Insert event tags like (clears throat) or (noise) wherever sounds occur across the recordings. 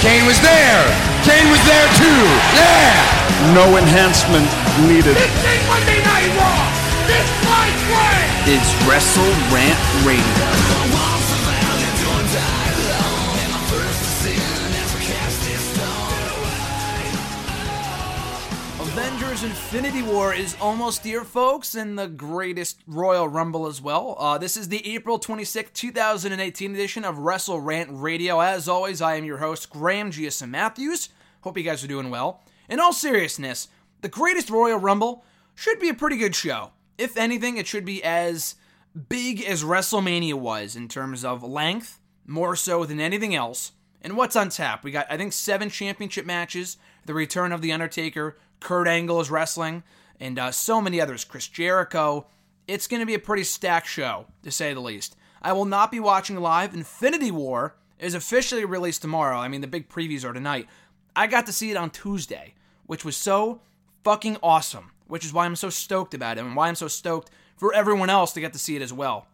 Kane was there. Kane was there too. Yeah. No enhancement needed. This ain't Monday Night Raw. This fight way is Wrestle Rant Radio. Avengers Infinity War is almost here, folks, and the greatest Royal Rumble as well. Uh, this is the April 26, 2018 edition of Wrestle Rant Radio. As always, I am your host, Graham GSM Matthews. Hope you guys are doing well. In all seriousness, the greatest Royal Rumble should be a pretty good show. If anything, it should be as big as WrestleMania was in terms of length, more so than anything else. And what's on tap? We got, I think, seven championship matches, the return of The Undertaker, Kurt Angle is wrestling, and uh, so many others. Chris Jericho. It's going to be a pretty stacked show, to say the least. I will not be watching live. Infinity War is officially released tomorrow. I mean, the big previews are tonight. I got to see it on Tuesday, which was so fucking awesome, which is why I'm so stoked about it and why I'm so stoked for everyone else to get to see it as well.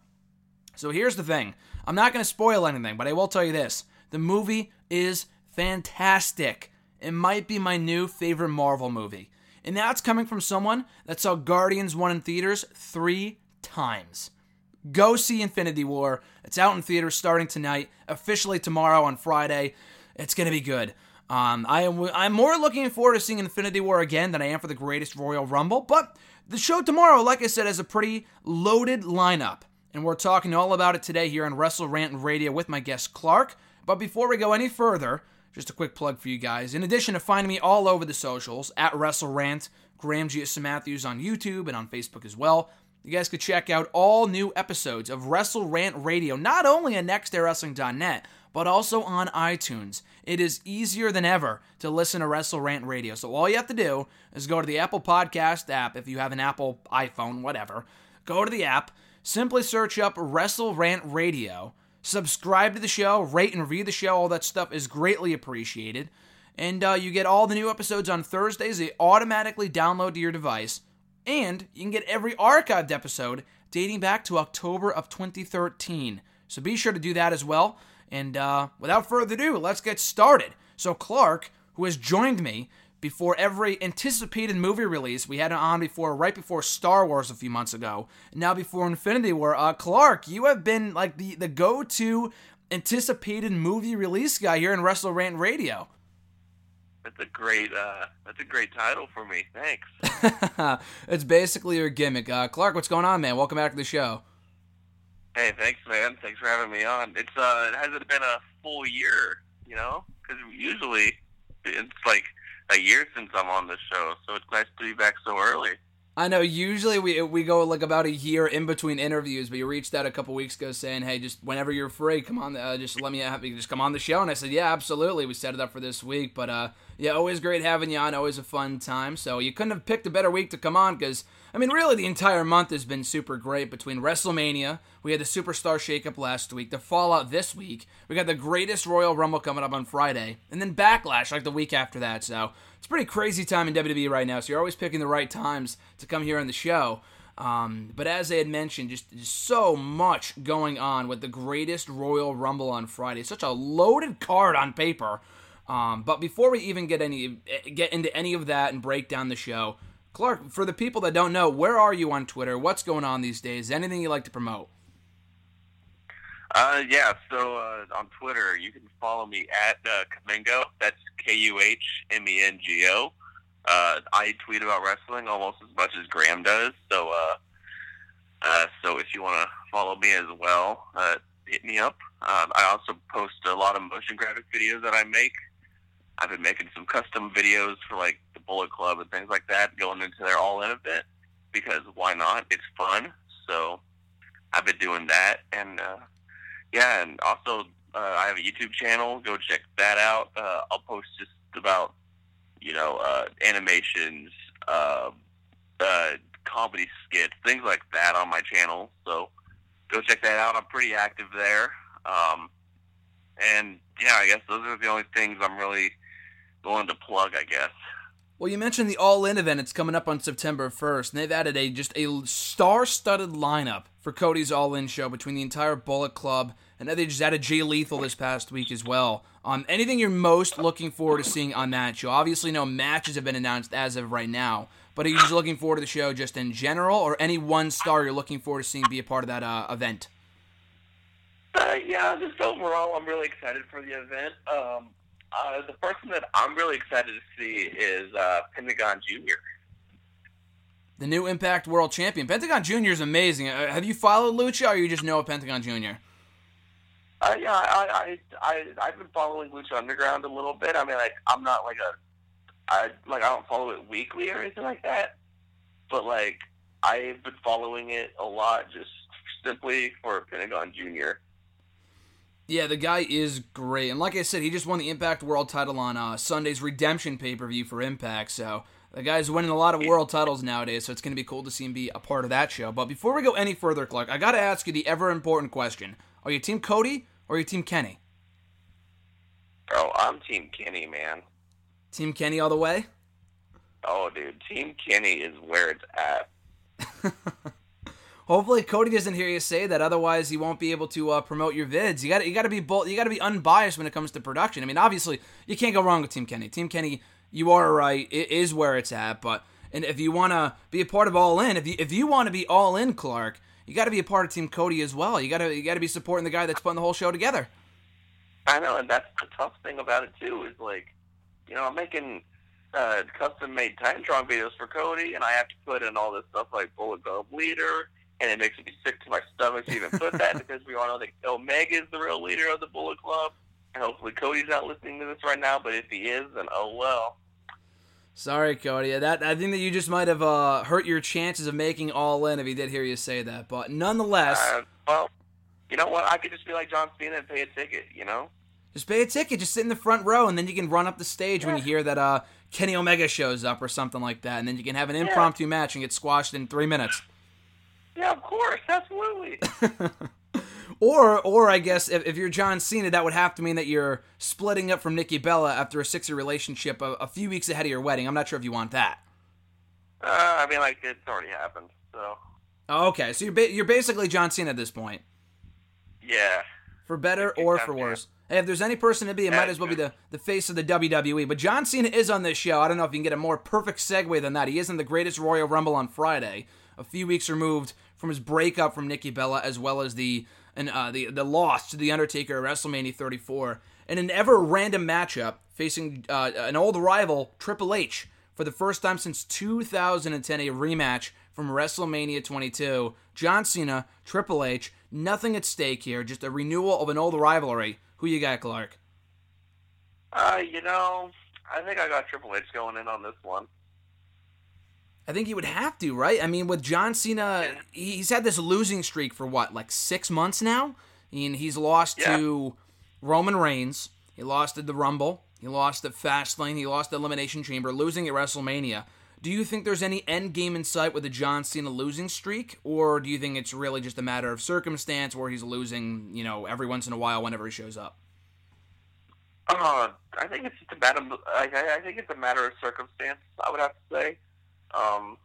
So here's the thing I'm not going to spoil anything, but I will tell you this the movie is fantastic. It might be my new favorite Marvel movie. And that's coming from someone that saw Guardians 1 in theaters three times. Go see Infinity War. It's out in theaters starting tonight, officially tomorrow on Friday. It's going to be good. Um, I am I'm more looking forward to seeing Infinity War again than I am for the greatest Royal Rumble. But the show tomorrow, like I said, has a pretty loaded lineup. And we're talking all about it today here on Wrestle Rant Radio with my guest Clark. But before we go any further, just a quick plug for you guys. In addition to finding me all over the socials at WrestleRant, Graham G. Matthews on YouTube and on Facebook as well. You guys could check out all new episodes of Wrestle Rant Radio, not only on nextairwrestling.net, but also on iTunes. It is easier than ever to listen to Wrestle Rant Radio. So all you have to do is go to the Apple Podcast app if you have an Apple iPhone, whatever. Go to the app, simply search up Wrestle Rant Radio subscribe to the show, rate and review the show. All that stuff is greatly appreciated. And uh, you get all the new episodes on Thursdays. They automatically download to your device. And you can get every archived episode dating back to October of 2013. So be sure to do that as well. And uh, without further ado, let's get started. So, Clark, who has joined me before every anticipated movie release. We had it on before, right before Star Wars a few months ago. Now before Infinity War. Uh, Clark, you have been like the, the go-to anticipated movie release guy here in Wrestle Rant Radio. That's a great uh, that's a great title for me. Thanks. (laughs) it's basically your gimmick. Uh, Clark, what's going on, man? Welcome back to the show. Hey, thanks, man. Thanks for having me on. It's uh, it hasn't been a full year, you know, because usually it's like a year since I'm on the show, so it's nice to be back so early. I know. Usually we we go like about a year in between interviews, but you reached out a couple weeks ago saying, "Hey, just whenever you're free, come on, uh, just let me have just come on the show." And I said, "Yeah, absolutely." We set it up for this week, but uh, yeah, always great having you on. Always a fun time. So you couldn't have picked a better week to come on because I mean, really, the entire month has been super great between WrestleMania. We had the Superstar Shakeup last week, the Fallout this week. We got the greatest Royal Rumble coming up on Friday, and then Backlash like the week after that. So it's pretty crazy time in WWE right now. So you're always picking the right times to come here on the show. Um, but as I had mentioned, just, just, so much going on with the greatest Royal Rumble on Friday. Such a loaded card on paper. Um, but before we even get any get into any of that and break down the show, Clark, for the people that don't know, where are you on Twitter? What's going on these days? Anything you like to promote? Uh, yeah, so uh, on Twitter, you can follow me at uh, Kuhmengo. That's K U H M E N G O. Uh, I tweet about wrestling almost as much as Graham does. So, uh, uh, so if you want to follow me as well, uh, hit me up. Um, I also post a lot of motion graphic videos that I make. I've been making some custom videos for like the Bullet Club and things like that, going into their all in a bit because why not? It's fun. So I've been doing that, and uh, yeah, and also Uh, I have a YouTube channel. Go check that out. Uh, I'll post just about you know uh, animations, uh, uh, comedy skits, things like that on my channel. So go check that out. I'm pretty active there. Um, and yeah, I guess those are the only things I'm really willing to plug. I guess. Well, you mentioned the All In event. It's coming up on September 1st, and they've added a just a star-studded lineup for Cody's All In show between the entire Bullet Club, and they just added Jay Lethal this past week as well. Um, anything you're most looking forward to seeing on that show? Obviously, no matches have been announced as of right now, but are you just looking forward to the show just in general, or any one star you're looking forward to seeing be a part of that uh, event? Uh, yeah, just overall, I'm really excited for the event. Um, uh, the person that I'm really excited to see is uh, Pentagon Junior. The new Impact World Champion. Pentagon Junior is amazing. Uh, have you followed Lucha, or you just know of Pentagon Junior? Uh, yeah, I, I, I, I've been following Lucha Underground a little bit. I mean, like, I'm not like a, I like I don't follow it weekly or anything like that, but like I've been following it a lot just simply for Pentagon Junior. Yeah, the guy is great, and like I said, he just won the Impact World Title on uh, Sunday's Redemption pay per view for Impact. So the guy's winning a lot of world titles nowadays. So it's going to be cool to see him be a part of that show. But before we go any further, Clark, I got to ask you the ever important question: Are you Team Cody or are you Team Kenny? Oh, I'm Team Kenny, man. Team Kenny all the way. Oh, dude, Team Kenny is where it's at. (laughs) Hopefully, Cody doesn't hear you say that. Otherwise, he won't be able to uh, promote your vids. You got you got to be bold. You got to be unbiased when it comes to production. I mean, obviously, you can't go wrong with Team Kenny. Team Kenny, you are right. It is where it's at. But and if you want to be a part of All In, if you if you want to be All In, Clark, you got to be a part of Team Cody as well. You got to you got to be supporting the guy that's putting the whole show together. I know, and that's the tough thing about it too. Is like, you know, I'm making uh, custom made Titantron videos for Cody, and I have to put in all this stuff like Bullet Club leader and it makes me sick to my stomach to even put that (laughs) because we all know that Omega is the real leader of the Bullet Club, and hopefully Cody's not listening to this right now. But if he is, then oh well. Sorry, Cody. That I think that you just might have uh, hurt your chances of making all in if he did hear you say that. But nonetheless, uh, well, you know what? I could just be like John Cena and pay a ticket. You know, just pay a ticket, just sit in the front row, and then you can run up the stage yeah. when you hear that uh, Kenny Omega shows up or something like that, and then you can have an impromptu yeah. match and get squashed in three minutes. Yeah, of course, absolutely. (laughs) or, or I guess if, if, you're John Cena, that would have to mean that you're splitting up from Nikki Bella after a six-year relationship a, a, few weeks ahead of your wedding. I'm not sure if you want that. Uh, I mean, like it's already happened, so. Oh, okay, so you're ba- you're basically John Cena at this point. Yeah. For better or for worse. Hey, if there's any person to be, it might as well be the, the face of the WWE. But John Cena is on this show. I don't know if you can get a more perfect segue than that. He is in the greatest Royal Rumble on Friday, a few weeks removed from his breakup from Nikki Bella, as well as the and uh, the the loss to the Undertaker at WrestleMania 34, in an ever random matchup facing uh, an old rival Triple H for the first time since 2010, a rematch from WrestleMania 22. John Cena, Triple H, nothing at stake here, just a renewal of an old rivalry. Who you got, Clark? Uh, you know, I think I got Triple H going in on this one. I think he would have to, right? I mean, with John Cena, he's had this losing streak for what, like six months now? And he's lost yeah. to Roman Reigns. He lost at the Rumble. He lost at Fastlane. He lost at Elimination Chamber, losing at WrestleMania. Do you think there's any end game in sight with the John Cena losing streak, or do you think it's really just a matter of circumstance where he's losing, you know, every once in a while whenever he shows up? Uh, I think it's just a matter. Of, I, I think it's a matter of circumstance. I would have to say. Um,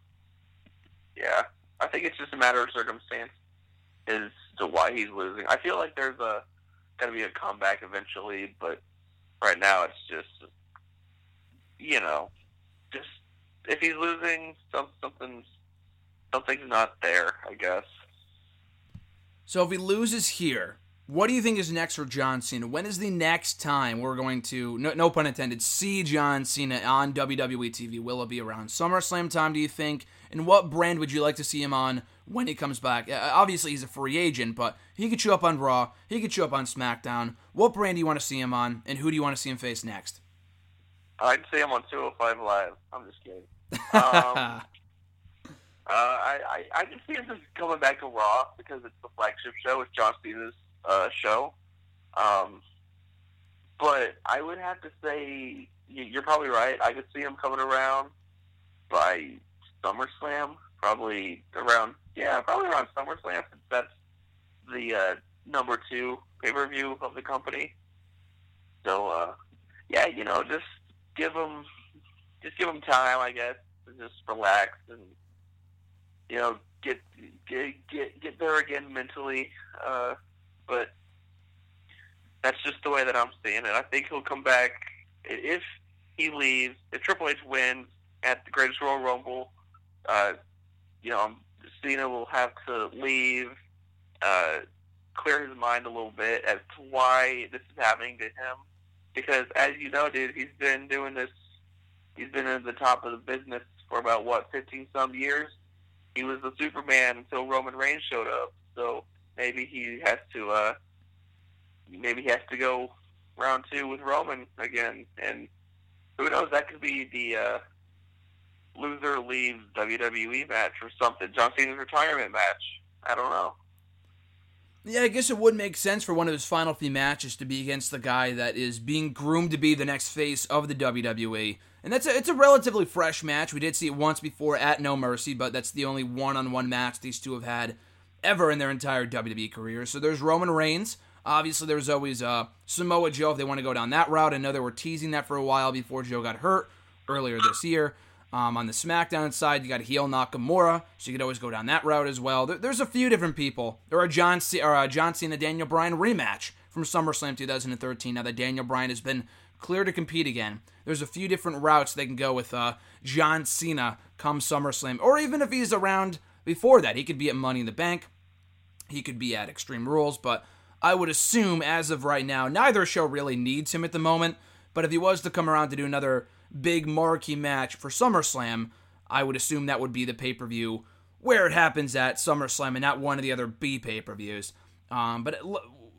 yeah, I think it's just a matter of circumstance as to why he's losing. I feel like there's a to be a comeback eventually, but right now it's just, you know, just if he's losing, some, something's something's not there. I guess. So if he loses here, what do you think is next for John Cena? When is the next time we're going to, no, no, pun intended, see John Cena on WWE TV? Will it be around SummerSlam time, do you think? And what brand would you like to see him on when he comes back? Uh, obviously, he's a free agent, but he could show up on Raw, he could show up on SmackDown. What brand do you want to see him on, and who do you want to see him face next? I'd see him on 205 Live. I'm just kidding. (laughs) Um, uh, I, I, I can see him just coming back to Raw because it's the flagship show. with John Cena's uh, show. Um, but I would have to say you're probably right. I could see him coming around by SummerSlam, probably around yeah, probably around SummerSlam since that's the uh, number two pay per view of the company. So uh, yeah, you know, just give him just give him time, I guess, to just relax and you know get get get get there again mentally. Uh, but that's just the way that I'm seeing it. I think he'll come back if he leaves. If Triple H wins at the Greatest Royal Rumble, uh, you know, Cena will have to leave, uh, clear his mind a little bit as to why this is happening to him. Because as you know, dude, he's been doing this. He's been at the top of the business for about what, fifteen some years. He was the Superman until Roman Reigns showed up. So maybe he has to. uh Maybe he has to go round two with Roman again, and who knows? That could be the uh, loser leaves WWE match or something. John Cena's retirement match. I don't know. Yeah, I guess it would make sense for one of his final few matches to be against the guy that is being groomed to be the next face of the WWE. And that's a, it's a relatively fresh match. We did see it once before at No Mercy, but that's the only one-on-one match these two have had ever in their entire WWE career. So there's Roman Reigns. Obviously, there's always uh, Samoa Joe if they want to go down that route. I know they were teasing that for a while before Joe got hurt earlier this year. Um, on the SmackDown side, you got heel Nakamura, so you could always go down that route as well. There, there's a few different people. There are John, C- or, uh, John Cena Daniel Bryan rematch from SummerSlam 2013. Now that Daniel Bryan has been clear to compete again, there's a few different routes they can go with uh, John Cena come SummerSlam, or even if he's around before that, he could be at Money in the Bank, he could be at Extreme Rules, but I would assume as of right now, neither show really needs him at the moment. But if he was to come around to do another big marquee match for SummerSlam, I would assume that would be the pay per view where it happens at SummerSlam and not one of the other B pay per views. Um, but it,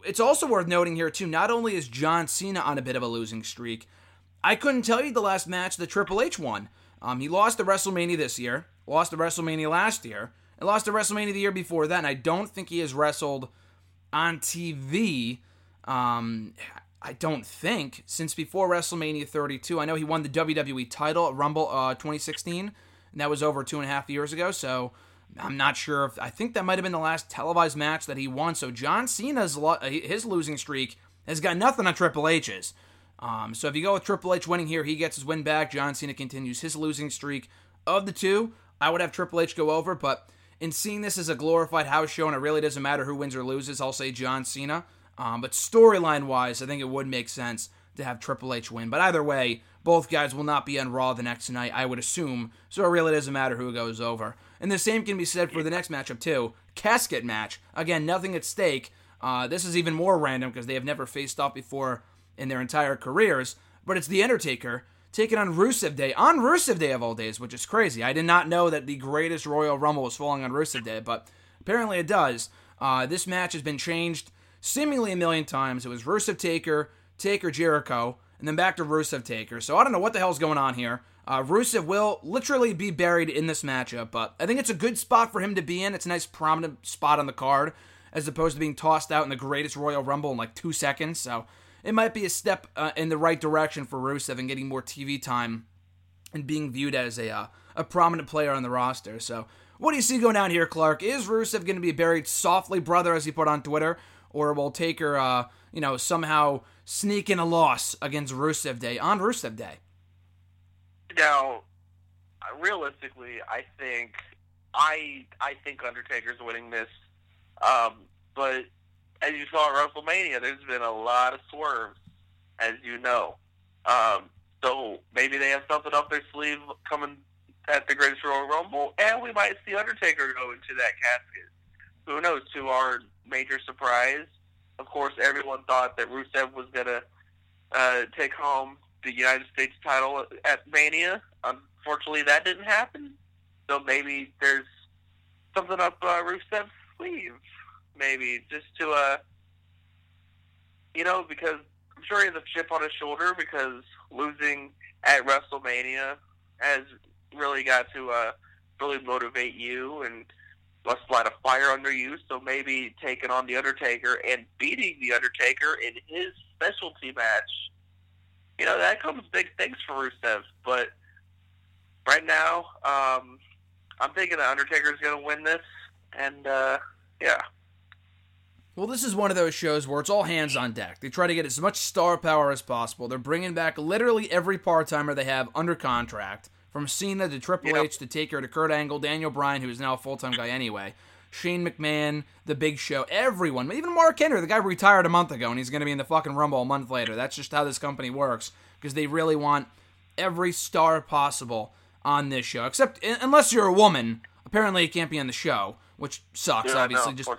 it's also worth noting here, too, not only is John Cena on a bit of a losing streak, I couldn't tell you the last match that Triple H won. Um, he lost the WrestleMania this year, lost the WrestleMania last year, and lost the WrestleMania the year before that, and I don't think he has wrestled on TV. Um, I don't think since before WrestleMania 32. I know he won the WWE title at Rumble uh, 2016, and that was over two and a half years ago. So I'm not sure if I think that might have been the last televised match that he won. So John Cena's his losing streak has got nothing on Triple H's. Um, so if you go with Triple H winning here, he gets his win back. John Cena continues his losing streak. Of the two, I would have Triple H go over, but in seeing this as a glorified house show, and it really doesn't matter who wins or loses, I'll say John Cena. Um, but storyline wise, I think it would make sense to have Triple H win. But either way, both guys will not be on Raw the next night, I would assume. So it really doesn't matter who goes over. And the same can be said for the next matchup too. Casket match. Again, nothing at stake. Uh, this is even more random because they have never faced off before in their entire careers. But it's The Undertaker taking on Rusev Day on Rusev Day of all days, which is crazy. I did not know that the greatest Royal Rumble was falling on Rusev Day, but apparently it does. Uh, this match has been changed seemingly a million times. It was Rusev Taker, Taker Jericho, and then back to Rusev Taker. So I don't know what the hell's going on here. Uh, Rusev will literally be buried in this matchup, but I think it's a good spot for him to be in. It's a nice prominent spot on the card, as opposed to being tossed out in the greatest Royal Rumble in like two seconds. So it might be a step uh, in the right direction for Rusev and getting more TV time and being viewed as a uh, a prominent player on the roster. So, what do you see going down here, Clark? Is Rusev going to be buried softly, brother, as he put on Twitter, or will Taker, uh, you know, somehow sneak in a loss against Rusev Day on Rusev Day? Now, realistically, I think I I think Undertaker's winning this, um, but as you saw at WrestleMania, there's been a lot of swerves, as you know. Um, so maybe they have something up their sleeve coming at the Greatest Royal Rumble, and we might see Undertaker go into that casket. Who knows? To our major surprise, of course, everyone thought that Rusev was gonna uh, take home the United States title at Mania. Unfortunately, that didn't happen. So maybe there's something up uh, Rusev's sleeve maybe just to uh you know because I'm sure he has a chip on his shoulder because losing at WrestleMania has really got to uh really motivate you and must light a fire under you. So maybe taking on the Undertaker and beating the Undertaker in his specialty match, you know, that comes big things for Rusev. But right now, um, I'm thinking the Undertaker's going to win this, and uh, yeah. Well, this is one of those shows where it's all hands on deck. They try to get as much star power as possible. They're bringing back literally every part timer they have under contract, from Cena to Triple Yep. H to Taker to Kurt Angle, Daniel Bryan, who is now a full time guy anyway, Shane McMahon, The Big Show, everyone, even Mark Henry, the guy retired a month ago, and he's going to be in the fucking Rumble a month later. That's just how this company works because they really want every star possible on this show. Except unless you're a woman, apparently it can't be on the show, which sucks. Yeah, obviously, no, just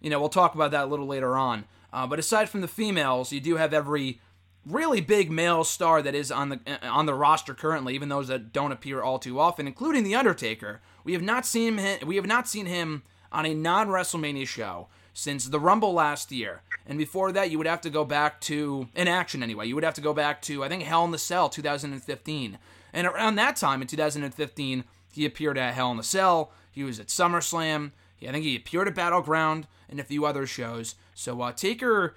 you know, we'll talk about that a little later on. Uh, but aside from the females, you do have every really big male star that is on the uh, on the roster currently, even those that don't appear all too often, including the Undertaker. We have not seen him. We have not seen him on a non WrestleMania show since the Rumble last year, and before that, you would have to go back to in action anyway. You would have to go back to I think Hell in the Cell 2015, and around that time in 2015, he appeared at Hell in the Cell. He was at SummerSlam. I think he appeared at Battleground and a few other shows. So uh, Taker,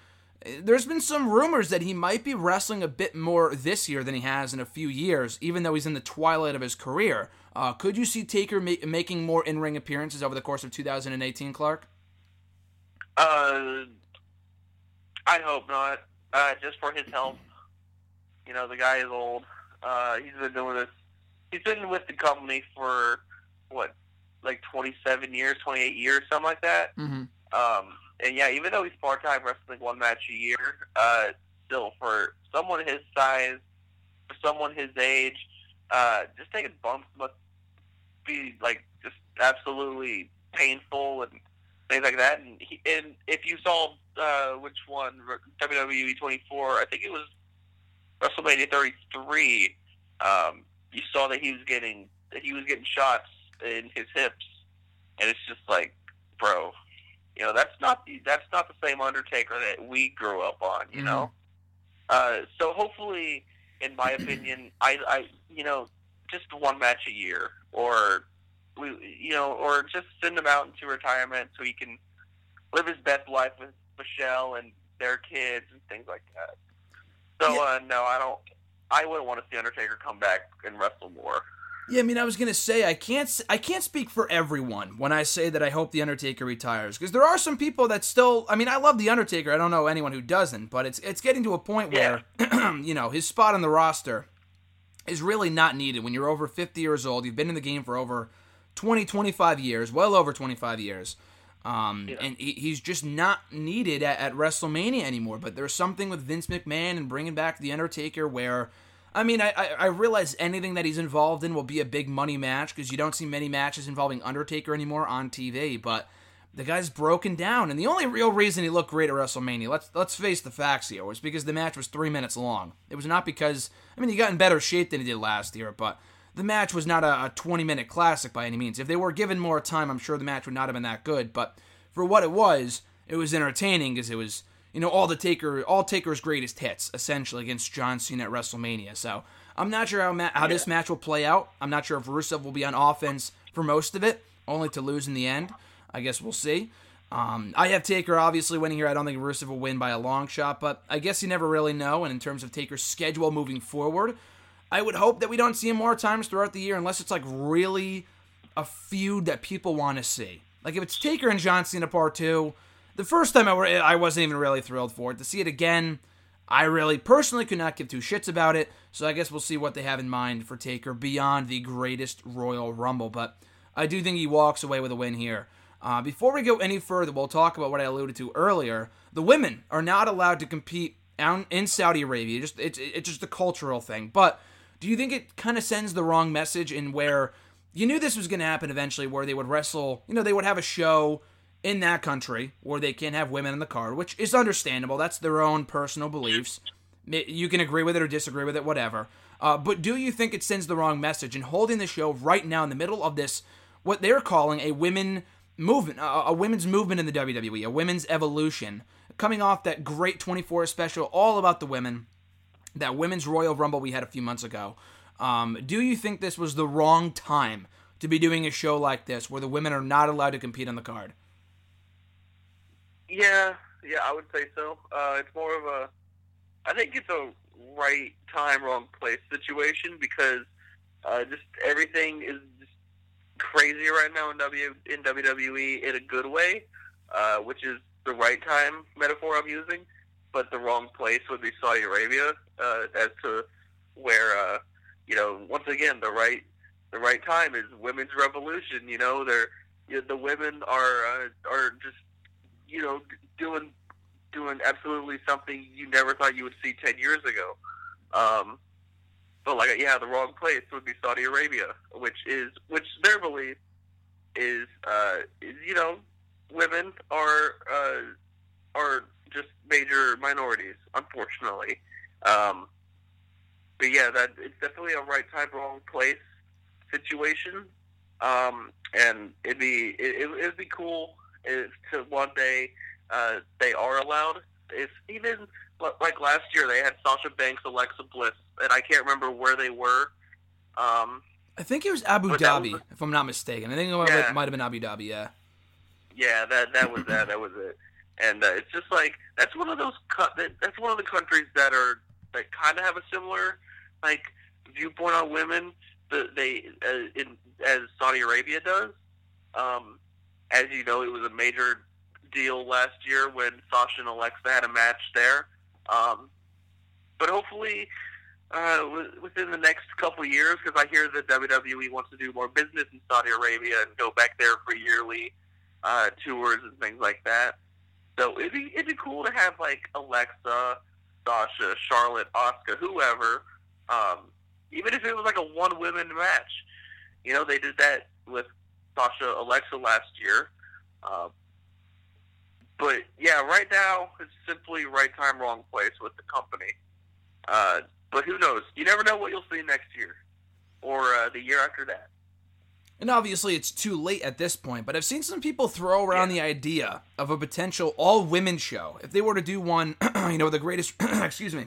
there's been some rumors that he might be wrestling a bit more this year than he has in a few years, even though he's in the twilight of his career. Uh, could you see Taker ma- making more in-ring appearances over the course of 2018, Clark? Uh, I hope not. Uh, just for his health. You know, the guy is old. Uh, he's been doing this. He's been with the company for what, like 27 years, 28 years, something like that. Mm-hmm. Um, and yeah, even though he's part time wrestling one match a year, uh, still for someone his size, for someone his age, uh, just taking bumps must be like just absolutely painful and things like that. And he, and if you saw uh, which one WWE 24, I think it was WrestleMania 33. Um, you saw that he was getting that he was getting shots in his hips, and it's just like, bro, you know that's not the that's not the same Undertaker that we grew up on, you know. Uh, so hopefully, in my (clears throat) opinion, I, I you know just one match a year, or we you know, or just send him out into retirement so he can live his best life with Michelle and their kids and things like that. So uh, no, I don't. I wouldn't want to see Undertaker come back and wrestle more. Yeah, I mean, I was gonna say I can't I can't speak for everyone when I say that I hope the Undertaker retires because there are some people that still. I mean, I love the Undertaker. I don't know anyone who doesn't, but it's it's getting to a point where (clears throat) you know his spot on the roster is really not needed when you're over 50 years old. You've been in the game for over 20, 25 years, well over 25 years. Um, And he, he's just not needed at, at WrestleMania anymore. But there's something with Vince McMahon and bringing back The Undertaker where, I mean, I, I, realize anything that he's involved in will be a big money match because you don't see many matches involving Undertaker anymore on TV. But the guy's broken down, and the only real reason he looked great at WrestleMania, let's let's face the facts here, was because the match was three minutes long. It was not because I mean he got in better shape than he did last year, but the match was not a, a 20 minute classic by any means. If they were given more time, I'm sure the match would not have been that good. But for what it was, it was entertaining because it was you know all the Taker all Taker's greatest hits essentially against John Cena at WrestleMania. So I'm not sure how ma- how this match will play out. I'm not sure if Rusev will be on offense for most of it, only to lose in the end. I guess we'll see. Um, I have Taker obviously winning here. I don't think Rusev will win by a long shot, but I guess you never really know. And in terms of Taker's schedule moving forward, I would hope that we don't see him more times throughout the year unless it's like really a feud that people want to see. Like if it's Taker and John Cena part two, the first time I were I wasn't even really thrilled for it. To see it again, I really personally could not give two shits about it. So I guess we'll see what they have in mind for Taker beyond the greatest Royal Rumble. But I do think he walks away with a win here. Uh, before we go any further, we'll talk about what I alluded to earlier. The women are not allowed to compete in Saudi Arabia. Just it's it's just a cultural thing. But do you think it kind of sends the wrong message in where you knew this was going to happen eventually, where they would wrestle? You know, they would have a show in that country where they can't have women in the card, which is understandable. That's their own personal beliefs. You can agree with it or disagree with it, whatever. Uh, but do you think it sends the wrong message in holding the show right now in the middle of this, what they're calling a women movement, a, a women's movement in the WWE, a women's evolution, coming off that great 24 special all about the women, that women's Royal Rumble we had a few months ago? Um, do you think this was the wrong time to be doing a show like this where the women are not allowed to compete on the card? Yeah, yeah, I would say so. Uh, it's more of a, I think it's a right time, wrong place situation because uh, just everything is just crazy right now in W in WWE in a good way, uh, which is the right time metaphor I'm using, but the wrong place would be Saudi Arabia uh, as to where uh, you know once again the right the right time is women's revolution. You know they're you know, the women are uh, are just you know doing doing absolutely something you never thought you would see ten years ago. Um, but like, yeah, the wrong place would be Saudi Arabia, which is which their belief is, uh, is you know, women are uh, are just major minorities, unfortunately. Um, but yeah, that it's definitely a right time, wrong place situation. Um, and it'd be it, it'd be cool if to one day uh, they are allowed. If even like last year, they had Sasha Banks, Alexa Bliss, and I can't remember where they were. Um, I think it was Abu Dhabi, was, if I'm not mistaken. I think it might, yeah. might have been Abu Dhabi. Yeah. Yeah, that that was that. That was it. And uh, it's just like that's one of those. That's one of the countries that are that kind of have a similar like viewpoint on women. That they uh, in as Saudi Arabia does. Um, as you know, it was a major deal last year when Sasha and Alexa had a match there. Um, but hopefully, uh, within the next couple of years, because I hear that WWE wants to do more business in Saudi Arabia and go back there for yearly uh, tours and things like that. So it'd be it'd be cool to have like Alexa, Sasha, Charlotte, Asuka, whoever. Um, even if it was like a one women match, you know, they did that with Sasha Alexa last year. Uh, but yeah, right now it's simply right time, wrong place with the company. Uh, but who knows? You never know what you'll see next year or uh, the year after that. And obviously, it's too late at this point, but I've seen some people throw around yeah. the idea of a potential all women show. If they were to do one, (clears throat) you know, the greatest, (clears throat) excuse me,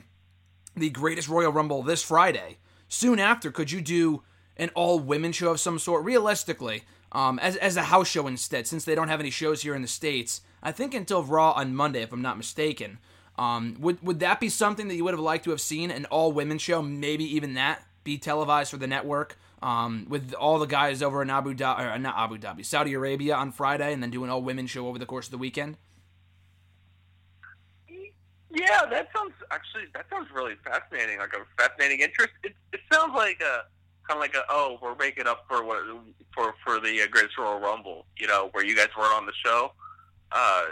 the greatest Royal Rumble this Friday, soon after, could you do an all women show of some sort? Realistically, um, as, as a house show instead, since they don't have any shows here in the States, I think until Raw on Monday, if I'm not mistaken. Um, would would that be something that you would have liked to have seen an all women show? Maybe even that be televised for the network um, with all the guys over in Abu Dhabi, or not Abu Dhabi, Saudi Arabia on Friday, and then do an all women show over the course of the weekend. Yeah, that sounds actually that sounds really fascinating. Like a fascinating interest. It, it sounds like a kind of like a oh we're making up for what for for the uh, Greatest Royal Rumble, you know, where you guys weren't on the show. Uh,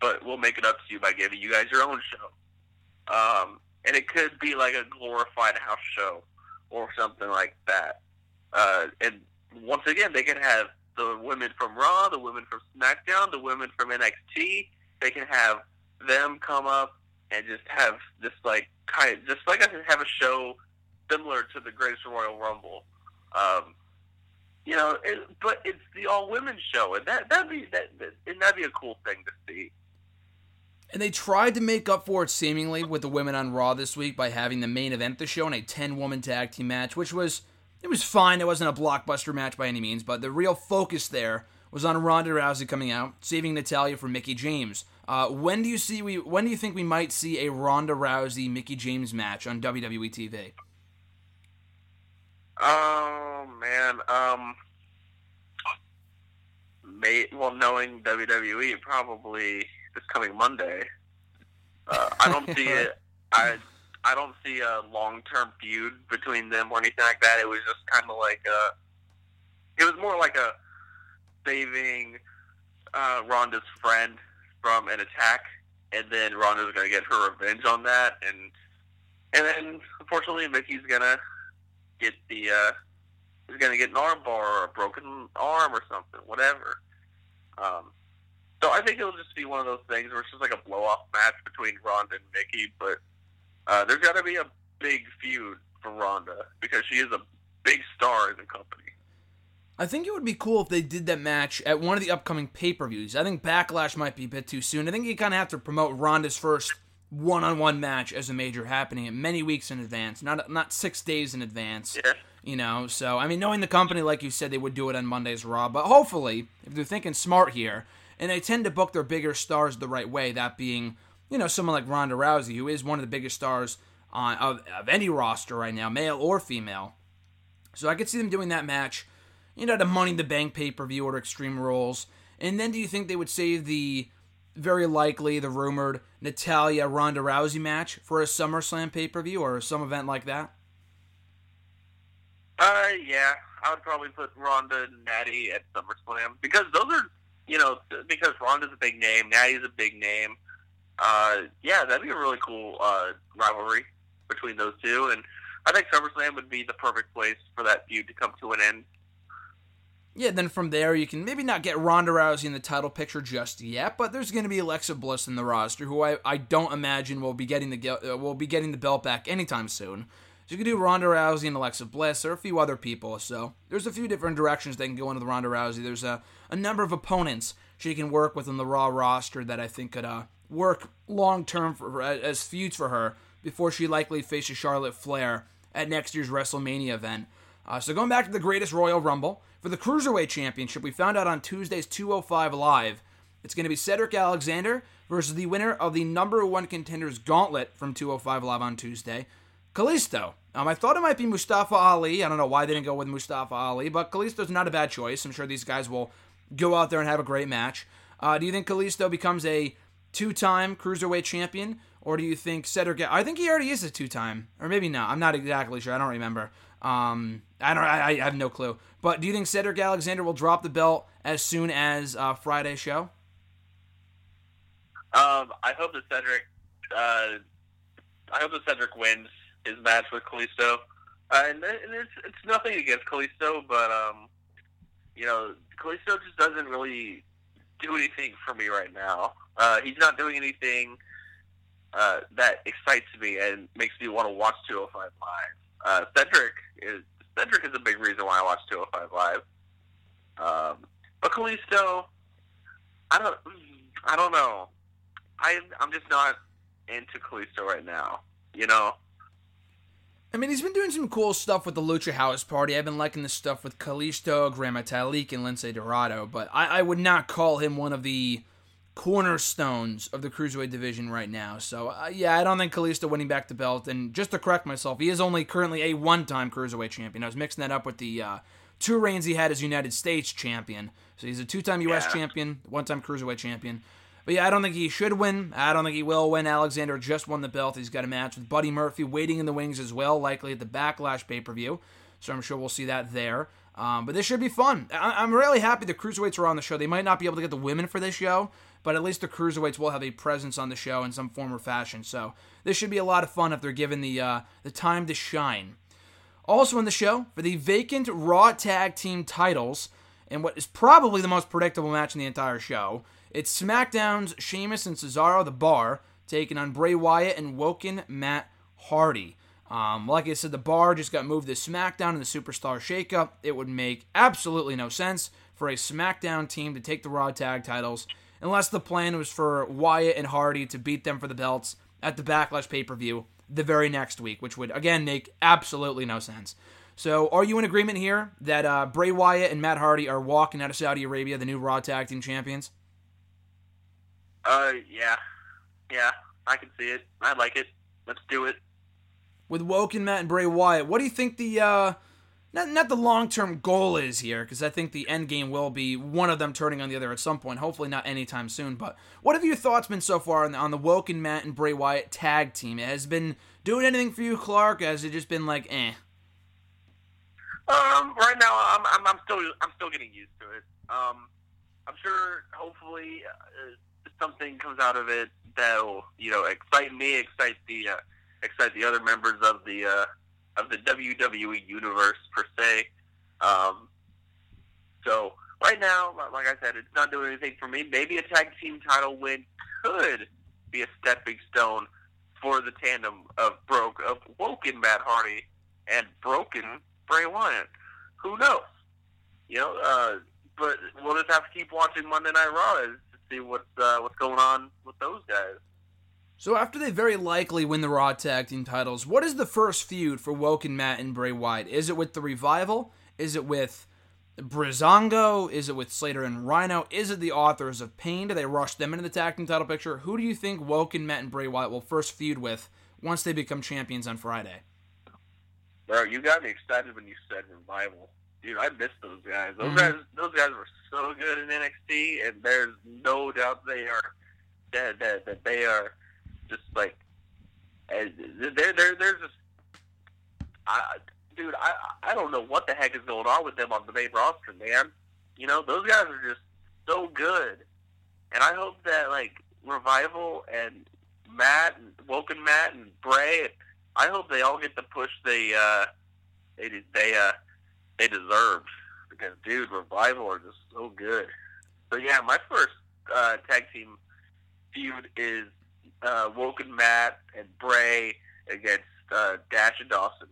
but we'll make it up to you by giving you guys your own show. Um, and it could be like a glorified house show or something like that. Uh, and once again, they can have the women from Raw, the women from SmackDown, the women from NXT. They can have them come up and just have this like kind of just like I can have a show similar to the Greatest Royal Rumble. Um, you know, it, but it's the all women show, and that that'd be that, that and that'd be a cool thing to see. And they tried to make up for it seemingly with the women on Raw this week by having the main event the show in a 10 woman tag team match, which was it was fine. It wasn't a blockbuster match by any means, but the real focus there was on Ronda Rousey coming out, saving Natalya from Mickie James. Uh, when do you see we when do you think we might see a Ronda Rousey Mickie James match on WWE TV? Oh man, um, may, well, knowing WWE, probably this coming Monday. Uh, I don't see (laughs) it. I I don't see a long term feud between them or anything like that. It was just kind of like a. It was more like a saving uh, Ronda's friend from an attack, and then Ronda's gonna get her revenge on that, and and then unfortunately Mickie's gonna get the uh, is going to get an armbar or a broken arm or something, whatever. Um, so I think it'll just be one of those things where it's just like a blow off match between Ronda and Mickie, but uh, there's got to be a big feud for Ronda because she is a big star in the company. I think it would be cool if they did that match at one of the upcoming pay per views. I think Backlash might be a bit too soon. I think you kind of have to promote Ronda's first one-on-one match as a major happening many weeks in advance, not not six days in advance. Yeah. You know, so I mean, knowing the company, like you said, they would do it on Monday's Raw, but hopefully, if they're thinking smart here, and they tend to book their bigger stars the right way, that being, you know, someone like Ronda Rousey, who is one of the biggest stars on of, of any roster right now, male or female. So I could see them doing that match, you know, the Money in the Bank pay per view or Extreme Rules. And then do you think they would save the very likely the rumored Natalya Ronda Rousey match for a SummerSlam pay per view or some event like that? Uh, yeah, I would probably put Ronda and Natty at SummerSlam because those are, you know, because Ronda's a big name, Natty's a big name. Uh, yeah, that'd be a really cool uh, rivalry between those two, and I think SummerSlam would be the perfect place for that feud to come to an end. Yeah, then from there you can maybe not get Ronda Rousey in the title picture just yet, but there's going to be Alexa Bliss in the roster, who I, I don't imagine will be getting the uh, will be getting the belt back anytime soon. So you can do Ronda Rousey and Alexa Bliss, or a few other people. So there's a few different directions they can go into the Ronda Rousey. There's a, a number of opponents she can work with on the Raw roster that I think could uh, work long term for as feuds for her before she likely faces Charlotte Flair at next year's WrestleMania event. Uh, so going back to the greatest Royal Rumble for the Cruiserweight Championship, we found out on Tuesday's 205 Live. It's going to be Cedric Alexander versus the winner of the number one contenders gauntlet from 205 Live on Tuesday, Kalisto. Um, I thought it might be Mustafa Ali. I don't know why they didn't go with Mustafa Ali, but Kalisto's not a bad choice. I'm sure these guys will go out there and have a great match. Uh, do you think Kalisto becomes a two-time cruiserweight champion, or do you think Cedric? I think he already is a two-time, or maybe not. I'm not exactly sure. I don't remember. Um, I don't. I, I, have no clue. But do you think Cedric Alexander will drop the belt as soon as uh, Friday's show? Um, I hope that Cedric. Uh, I hope that Cedric wins his match with Kalisto. Uh, and, and it's it's nothing against Kalisto, but um, you know, Kalisto just doesn't really do anything for me right now. Uh, he's not doing anything uh, that excites me and makes me want to watch 205 Live. Uh, Cedric is Cedric is a big reason why I watch 205 Live. Um, but Kalisto, I don't, I don't know. I I'm just not into Kalisto right now. You know. I mean, he's been doing some cool stuff with the Lucha House Party. I've been liking the stuff with Kalisto, Gran Metalik, and Lince Dorado, but I, I would not call him one of the cornerstones of the cruiserweight division right now. So uh, yeah, I don't think Kalisto winning back the belt. And just to correct myself, he is only currently a one-time cruiserweight champion. I was mixing that up with the uh, two reigns he had as United States champion. So he's a two-time U.S. Yeah. champion, one-time cruiserweight champion. But yeah, I don't think he should win. I don't think he will win. Alexander just won the belt. He's got a match with Buddy Murphy waiting in the wings as well, likely at the Backlash pay-per-view. So I'm sure we'll see that there. Um, but this should be fun. I- am really happy the cruiserweights are on the show. They might not be able to get the women for this show, but at least the cruiserweights will have a presence on the show in some form or fashion. So this should be a lot of fun if they're given the uh, the time to shine. Also in the show for the vacant Raw Tag Team titles, and what is probably the most predictable match in the entire show, it's SmackDown's Sheamus and Cesaro the Bar taking on Bray Wyatt and Woken Matt Hardy. Um, like I said, the bar just got moved to SmackDown in the Superstar Shakeup. It would make absolutely no sense for a SmackDown team to take the Raw Tag titles unless the plan was for Wyatt and Hardy to beat them for the belts at the Backlash pay per view the very next week, which would, again, make absolutely no sense. So, are you in agreement here that uh, Bray Wyatt and Matt Hardy are walking out of Saudi Arabia, the new Raw Tag Team Champions? Uh, yeah. Yeah, I can see it. I like it. Let's do it. With Woken Matt and Bray Wyatt, what do you think the uh, not not the long term goal is here, because I think the end game will be one of them turning on the other at some point. Hopefully not anytime soon. But what have your thoughts been so far on the, on the Woken Matt and Bray Wyatt tag team? It has been doing anything for you, Clark? Has it just been like eh? Um, right now I'm, I'm, I'm still I'm still getting used to it. Um, I'm sure hopefully uh, something comes out of it that'll you know excite me, excite the uh, excite the other members of the uh, of the WWE universe per se. Um, so right now, like I said, it's not doing anything for me. Maybe a tag team title win could be a stepping stone for the tandem of broke of woken Matt Hardy and broken Bray Wyatt. Who knows? You know, uh, but we'll just have to keep watching Monday Night Raw to see what's uh, what's going on with those guys. So after they very likely win the Raw Tag Team titles, what is the first feud for Woken Matt and Bray Wyatt? Is it with the Revival? Is it with Breezango? Is it with Slater and Rhino? Is it the authors of Pain? Do they rush them into the tag team title picture? Who do you think Woken Matt and Bray Wyatt will first feud with once they become champions on Friday? Bro, you got me excited when you said revival. Dude, I miss those guys. Those Mhm. guys, those guys were so good in NXT, and there's no doubt they are that that, that they are just like they're they're they're just. I, dude, I I don't know what the heck is going on with them on the main roster, man. You know, those guys are just so good, and I hope that like revival and Matt and Woken Matt and Bray. I hope they all get the push they uh, they they uh, they deserved because dude, revival are just so good. So yeah, my first uh, tag team feud is uh, Woken Matt and Bray against uh, Dash and Dawson.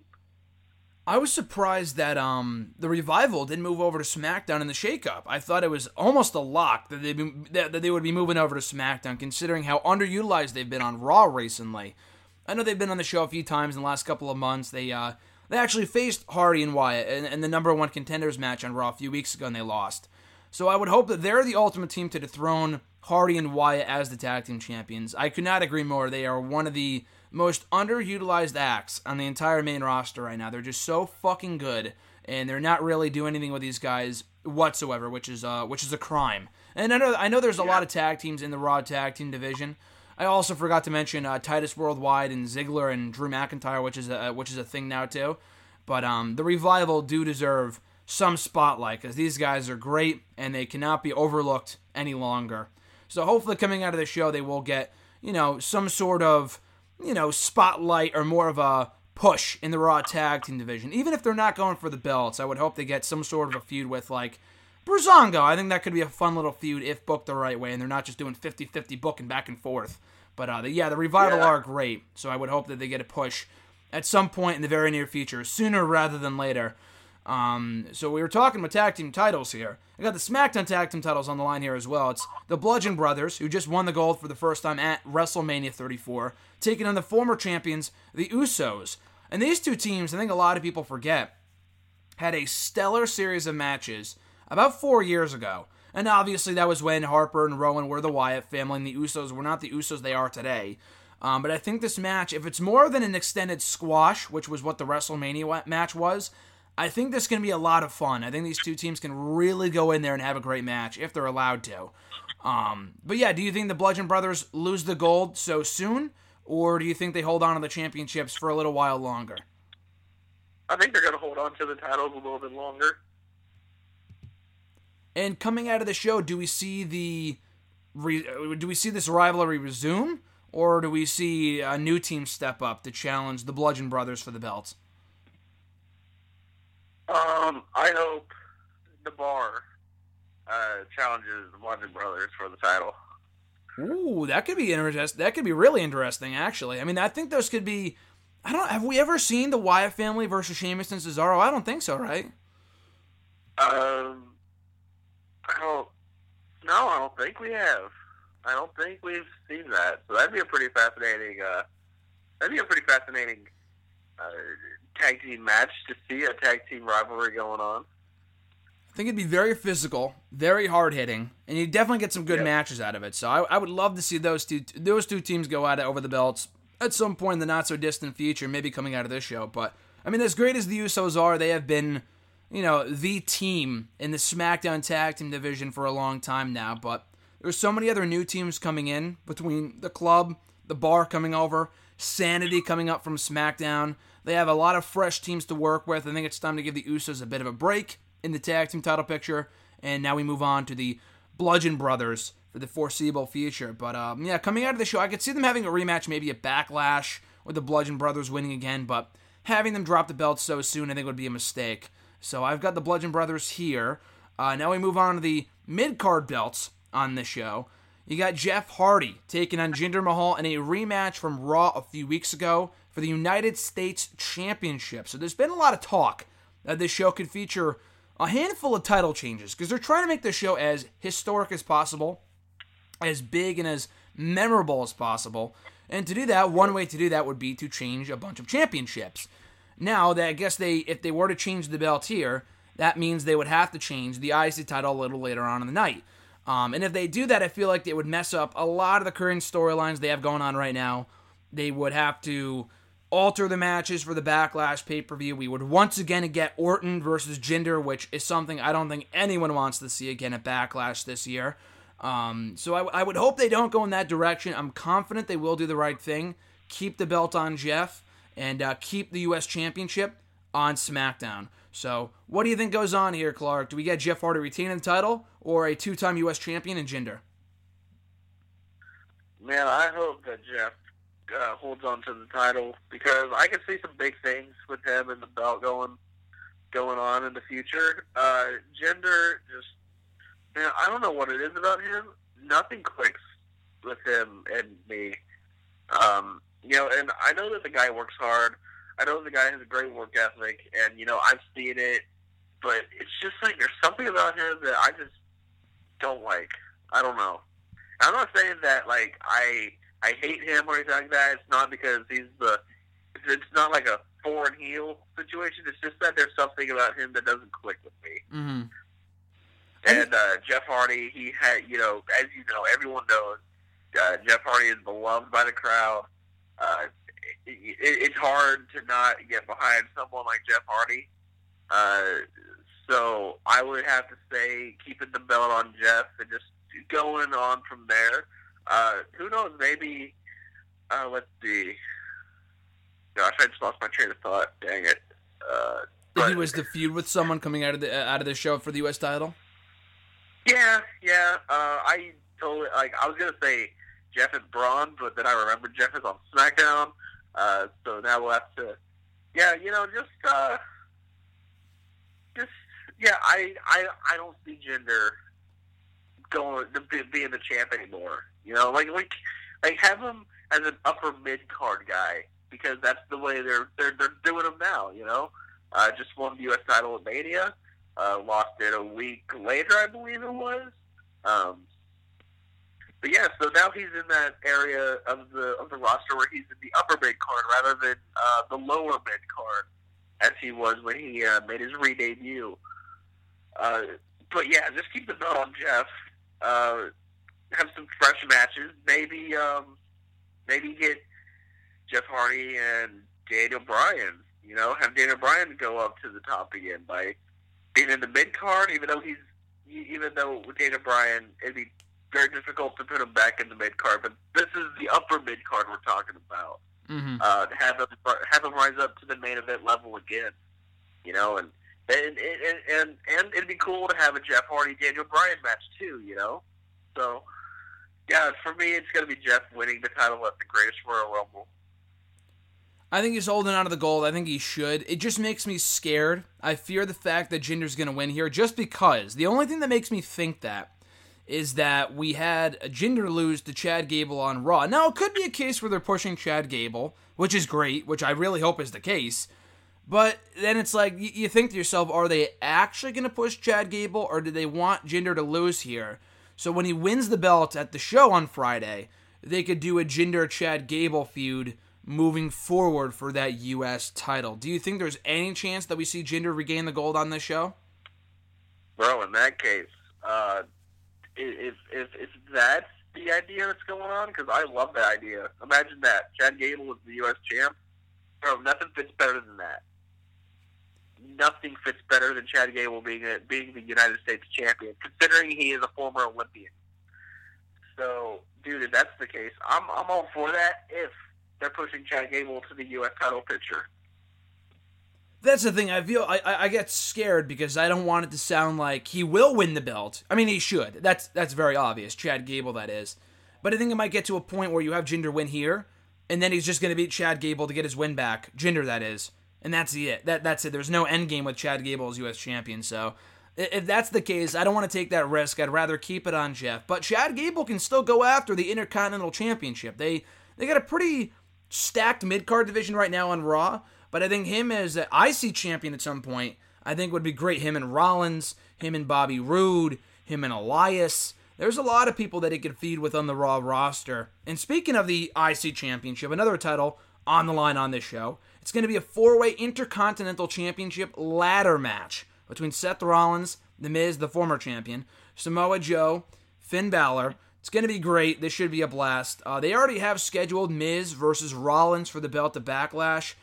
I was surprised that um the revival didn't move over to SmackDown in the shakeup. I thought it was almost a lock that they that, that they would be moving over to SmackDown, considering how underutilized they've been on Raw recently. I know they've been on the show a few times in the last couple of months. They uh they actually faced Hardy and Wyatt in, in the number one contenders match on Raw a few weeks ago, and they lost. So I would hope that they're the ultimate team to dethrone Hardy and Wyatt as the tag team champions. I could not agree more. They are one of the most underutilized acts on the entire main roster right now. They're just so fucking good, and they're not really doing anything with these guys whatsoever, which is uh, which is a crime. And I know I know there's a lot of tag teams in the Raw tag team division. I also forgot to mention uh, Titus Worldwide and Ziggler and Drew McIntyre, which is a which is a thing now too. But um, the revival do deserve some spotlight because these guys are great and they cannot be overlooked any longer. So hopefully, coming out of the show, they will get you know some sort of you know spotlight or more of a push in the Raw tag team division. Even if they're not going for the belts, I would hope they get some sort of a feud with like Breezango. I think that could be a fun little feud if booked the right way and they're not just doing 50-50 booking back and forth. But uh, the, yeah, the revival Yeah. are great, so I would hope that they get a push at some point in the very near future, sooner rather than later. Um, so we were talking about tag team titles here. I got the SmackDown tag team titles on the line here as well. It's the Bludgeon Brothers, who just won the gold for the first time at WrestleMania 34, taking on the former champions, the Usos. And these two teams, I think a lot of people forget, had a stellar series of matches about four years ago. And obviously, that was when Harper and Rowan were the Wyatt family, and the Usos were not the Usos they are today. Um, but I think this match, if it's more than an extended squash, which was what the WrestleMania match was, I think this is going to be a lot of fun. I think these two teams can really go in there and have a great match if they're allowed to. Um, but yeah, do you think the Bludgeon Brothers lose the gold so soon, or do you think they hold on to the championships for a little while longer? I think they're going to hold on to the titles a little bit longer. And coming out of the show, do we see the re, do we see this rivalry resume, or do we see a new team step up to challenge the Bludgeon Brothers for the belts? I hope the bar uh, challenges the Bludgeon Brothers for the title. Ooh, that could be interesting. That could be really interesting, actually. I mean, I think those could be. I don't. Have we ever seen the Wyatt family versus Sheamus and Cesaro? I don't think so, right? Um, I don't. No, I don't think we have. I don't think we've seen that. So that'd be a pretty fascinating. Uh, that'd be a pretty fascinating uh, tag team match to see a tag team rivalry going on. I think it'd be very physical, very hard hitting, and you'd definitely get some good Yeah. matches out of it. So I, I would love to see those two those two teams go at it over the belts at some point in the not so distant future, maybe coming out of this show. But I mean, as great as the Usos are, they have been, you know, the team in the SmackDown Tag Team division for a long time now. But there's so many other new teams coming in between the club, the bar coming over, Sanity coming up from SmackDown. They have a lot of fresh teams to work with. I think it's time to give the Usos a bit of a break in the tag team title picture. And now we move on to the Bludgeon Brothers for the foreseeable future. But um, yeah, coming out of the show, I could see them having a rematch, maybe a backlash with the Bludgeon Brothers winning again. But having them drop the belts so soon, I think would be a mistake. So I've got the Bludgeon Brothers here. Uh, now we move on to the mid card belts on this show. You got Jeff Hardy taking on Jinder Mahal in a rematch from Raw a few weeks ago for the United States Championship. So there's been a lot of talk that this show could feature a handful of title changes because they're trying to make this show as historic as possible, as big and as memorable as possible. And to do that, one way to do that would be to change a bunch of championships. Now, that I guess they if they were to change the belt here, that means they would have to change the IC title a little later on in the night. Um, and if they do that, I feel like they would mess up a lot of the current storylines they have going on right now. They would have to alter the matches for the Backlash pay per view. We would once again get Orton versus Jinder, which is something I don't think anyone wants to see again at Backlash this year. Um, so I, I would hope they don't go in that direction. I'm confident they will do the right thing. Keep the belt on Jeff and uh, keep the U.S. Championship on SmackDown. So, what do you think goes on here, Clark? Do we get Jeff Hardy retaining the title or a two time U.S. champion in Jinder? Man, I hope that Jeff uh, holds on to the title because I can see some big things with him and the belt going going on in the future. Uh, Jinder just, man, I don't know what it is about him. Nothing clicks with him and me. Um, you know, and I know that the guy works hard. I know the guy has a great work ethic, and you know I've seen it, but it's just like there's something about him that I just don't like. I don't know. I'm not saying that like I I hate him or anything like that. It's not because he's the. It's not like a foreign heel situation. It's just that there's something about him that doesn't click with me. Mm-hmm. And uh, Jeff Hardy, he had, you know, as you know, everyone knows, uh, Jeff Hardy is beloved by the crowd. Uh, it, it, it's hard to not get behind someone like Jeff Hardy. Uh, so I would have to say keeping the belt on Jeff and just going on from there. Uh, who knows? Maybe uh, let's see. Gosh, I just lost my train of thought. Dang it. Uh, if he was the feud with someone coming out of the uh, out of the show for the U.S. title. Yeah, yeah. Uh, I totally like. I was gonna say Jeff and Braun, but then I remembered Jeff is on SmackDown. Uh, so now we'll have to. Yeah, you know, just uh, just yeah. I I I don't see Jinder going to be, being the champ anymore. You know, like like like have him as an upper mid card guy because that's the way they're they're they're doing him now. You know, uh, just won the U.S. title at Mania, uh, lost it a week later, I believe it was. Um, but yeah, so now he's in that area of the of the roster where he's in the upper mid card rather than uh, the lower mid card as he was when he uh, made his re debut. Uh, but yeah, just keep the belt on Jeff. Uh, have some fresh matches. Maybe um, maybe get Jeff Hardy and Daniel Bryan. You know, have Daniel Bryan go up to the top again by being in the mid card. Even though he's even though with Daniel Bryan, it'd be very difficult to put him back in the mid card. But this is the upper mid card we're talking about. Mm-hmm. Uh, have him have him rise up to the main event level again. You know, and and and and, and it'd be cool to have a Jeff Hardy Daniel Bryan match too. You know, so yeah, for me, it's going to be Jeff winning the title at the Greatest Royal Rumble. I think he's holding on to the gold. I think he should. It just makes me scared. I fear the fact that Jinder's going to win here just because. The only thing that makes me think that is that we had Jinder lose to Chad Gable on Raw. Now, it could be a case where they're pushing Chad Gable, which is great, which I really hope is the case. But then it's like, you think to yourself, are they actually going to push Chad Gable, or do they want Jinder to lose here? So when he wins the belt at the show on Friday, they could do a Jinder Chad Gable feud moving forward for that U.S. title. Do you think there's any chance that we see Jinder regain the gold on this show? Bro, in that case, uh, if if if that's the idea that's going on, because I love that idea. Imagine that Chad Gable is the U.S. champ. Bro, nothing fits better than that. Nothing fits better than Chad Gable being a, being the United States champion, considering he is a former Olympian. So, dude, if that's the case, I'm I'm all for that. If they're pushing Chad Gable to the U.S. title picture. That's the thing. I feel I, I get scared because I don't want it to sound like he will win the belt. I mean, he should. That's that's very obvious. Chad Gable, that is. But I think it might get to a point where you have Jinder win here, and then he's just going to beat Chad Gable to get his win back. Jinder, that is, and that's it. That that's it. There's no end game with Chad Gable as U.S. champion. So if that's the case, I don't want to take that risk. I'd rather keep it on Jeff. But Chad Gable can still go after the Intercontinental Championship. They they got a pretty stacked mid card division right now on Raw. But I think him as an IC champion at some point, I think would be great. Him and Rollins, him and Bobby Roode, him and Elias. there's a lot of people that he could feed with on the Raw roster. And speaking of the IC Championship, another title on the line on this show, it's going to be a four way Intercontinental Championship ladder match between Seth Rollins, The Miz, the former champion, Samoa Joe, Finn Balor. It's going to be great. This should be a blast. Uh, they already have scheduled Miz versus Rollins for the belt to Backlash,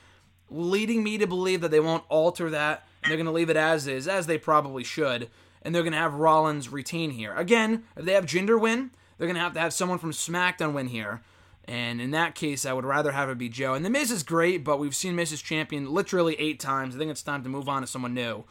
leading me to believe that they won't alter that. They're going to leave it as is, as they probably should and they're going to have Rollins retain here. Again, if they have Jinder win, they're going to have to have someone from SmackDown win here. And in that case, I would rather have it be Joe. And The Miz is great, but we've seen Miz's champion literally eight times. I think it's time to move on to someone new.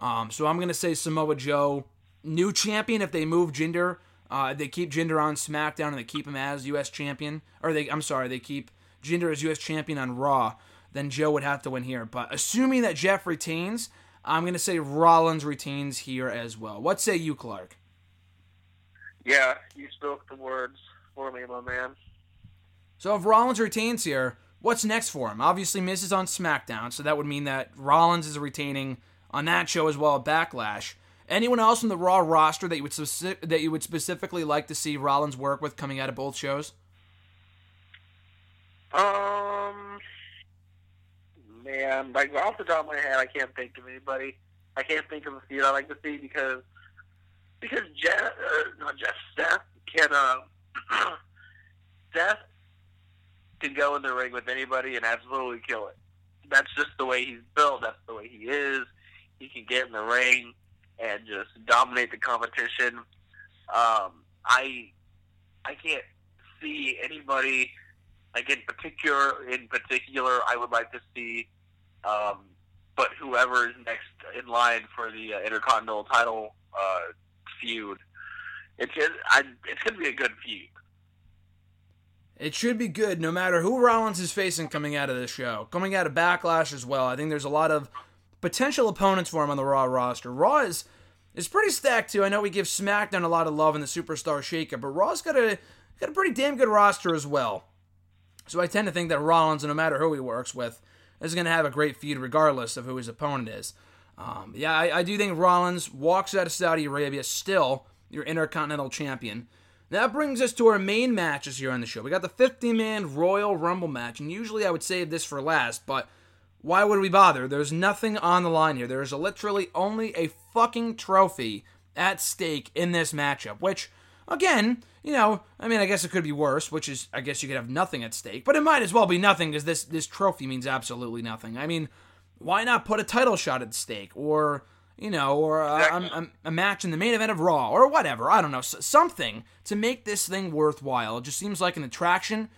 Um, so I'm going to say Samoa Joe, new champion if they move Jinder. Uh, they keep Jinder on SmackDown and they keep him as U.S. champion. Or they, I'm sorry, they keep Jinder as U.S. champion on Raw. Then Joe would have to win here. But assuming that Jeff retains, I'm going to say Rollins retains here as well. What say you, Clark? Yeah, you spoke the words for me, my man. So if Rollins retains here, what's next for him? Obviously, Miz is on SmackDown, so that would mean that Rollins is retaining on that show as well Backlash. Anyone else from the Raw roster that you would that you would specifically like to see Rollins work with coming out of both shows? Um, man, like off the top of my head, I can't think of anybody. I can't think of a feud I like to see because because Jeff, uh, not Jeff, Seth can uh, (clears throat) Seth can go in the ring with anybody and absolutely kill it. That's just the way he's built. That's the way he is. He can get in the ring and just dominate the competition. Um, I I can't see anybody like in particular, in particular, I would like to see, um, but whoever is next in line for the uh, Intercontinental title uh, feud, it's I, it's going to be a good feud. It should be good no matter who Rollins is facing coming out of this show. Coming out of Backlash as well. I think there's a lot of potential opponents for him on the Raw roster. Raw is is pretty stacked too. I know we give SmackDown a lot of love in the Superstar Shaker, but Raw's got a got a pretty damn good roster as well. So I tend to think that Rollins, no matter who he works with, is going to have a great feud regardless of who his opponent is. Um, yeah, I, I, do think Rollins walks out of Saudi Arabia still your Intercontinental Champion. That brings us to our main matches here on the show. We got the 50 man Royal Rumble match, and usually I would save this for last, but why would we bother? There's nothing on the line here. There is literally only a fucking trophy at stake in this matchup, which, again, you know, I mean, I guess it could be worse, which is, I guess you could have nothing at stake, but it might as well be nothing because this this trophy means absolutely nothing. I mean, why not put a title shot at stake, or you know, or a, a, a match in the main event of Raw, or whatever? I don't know, something to make this thing worthwhile. It just seems like an attraction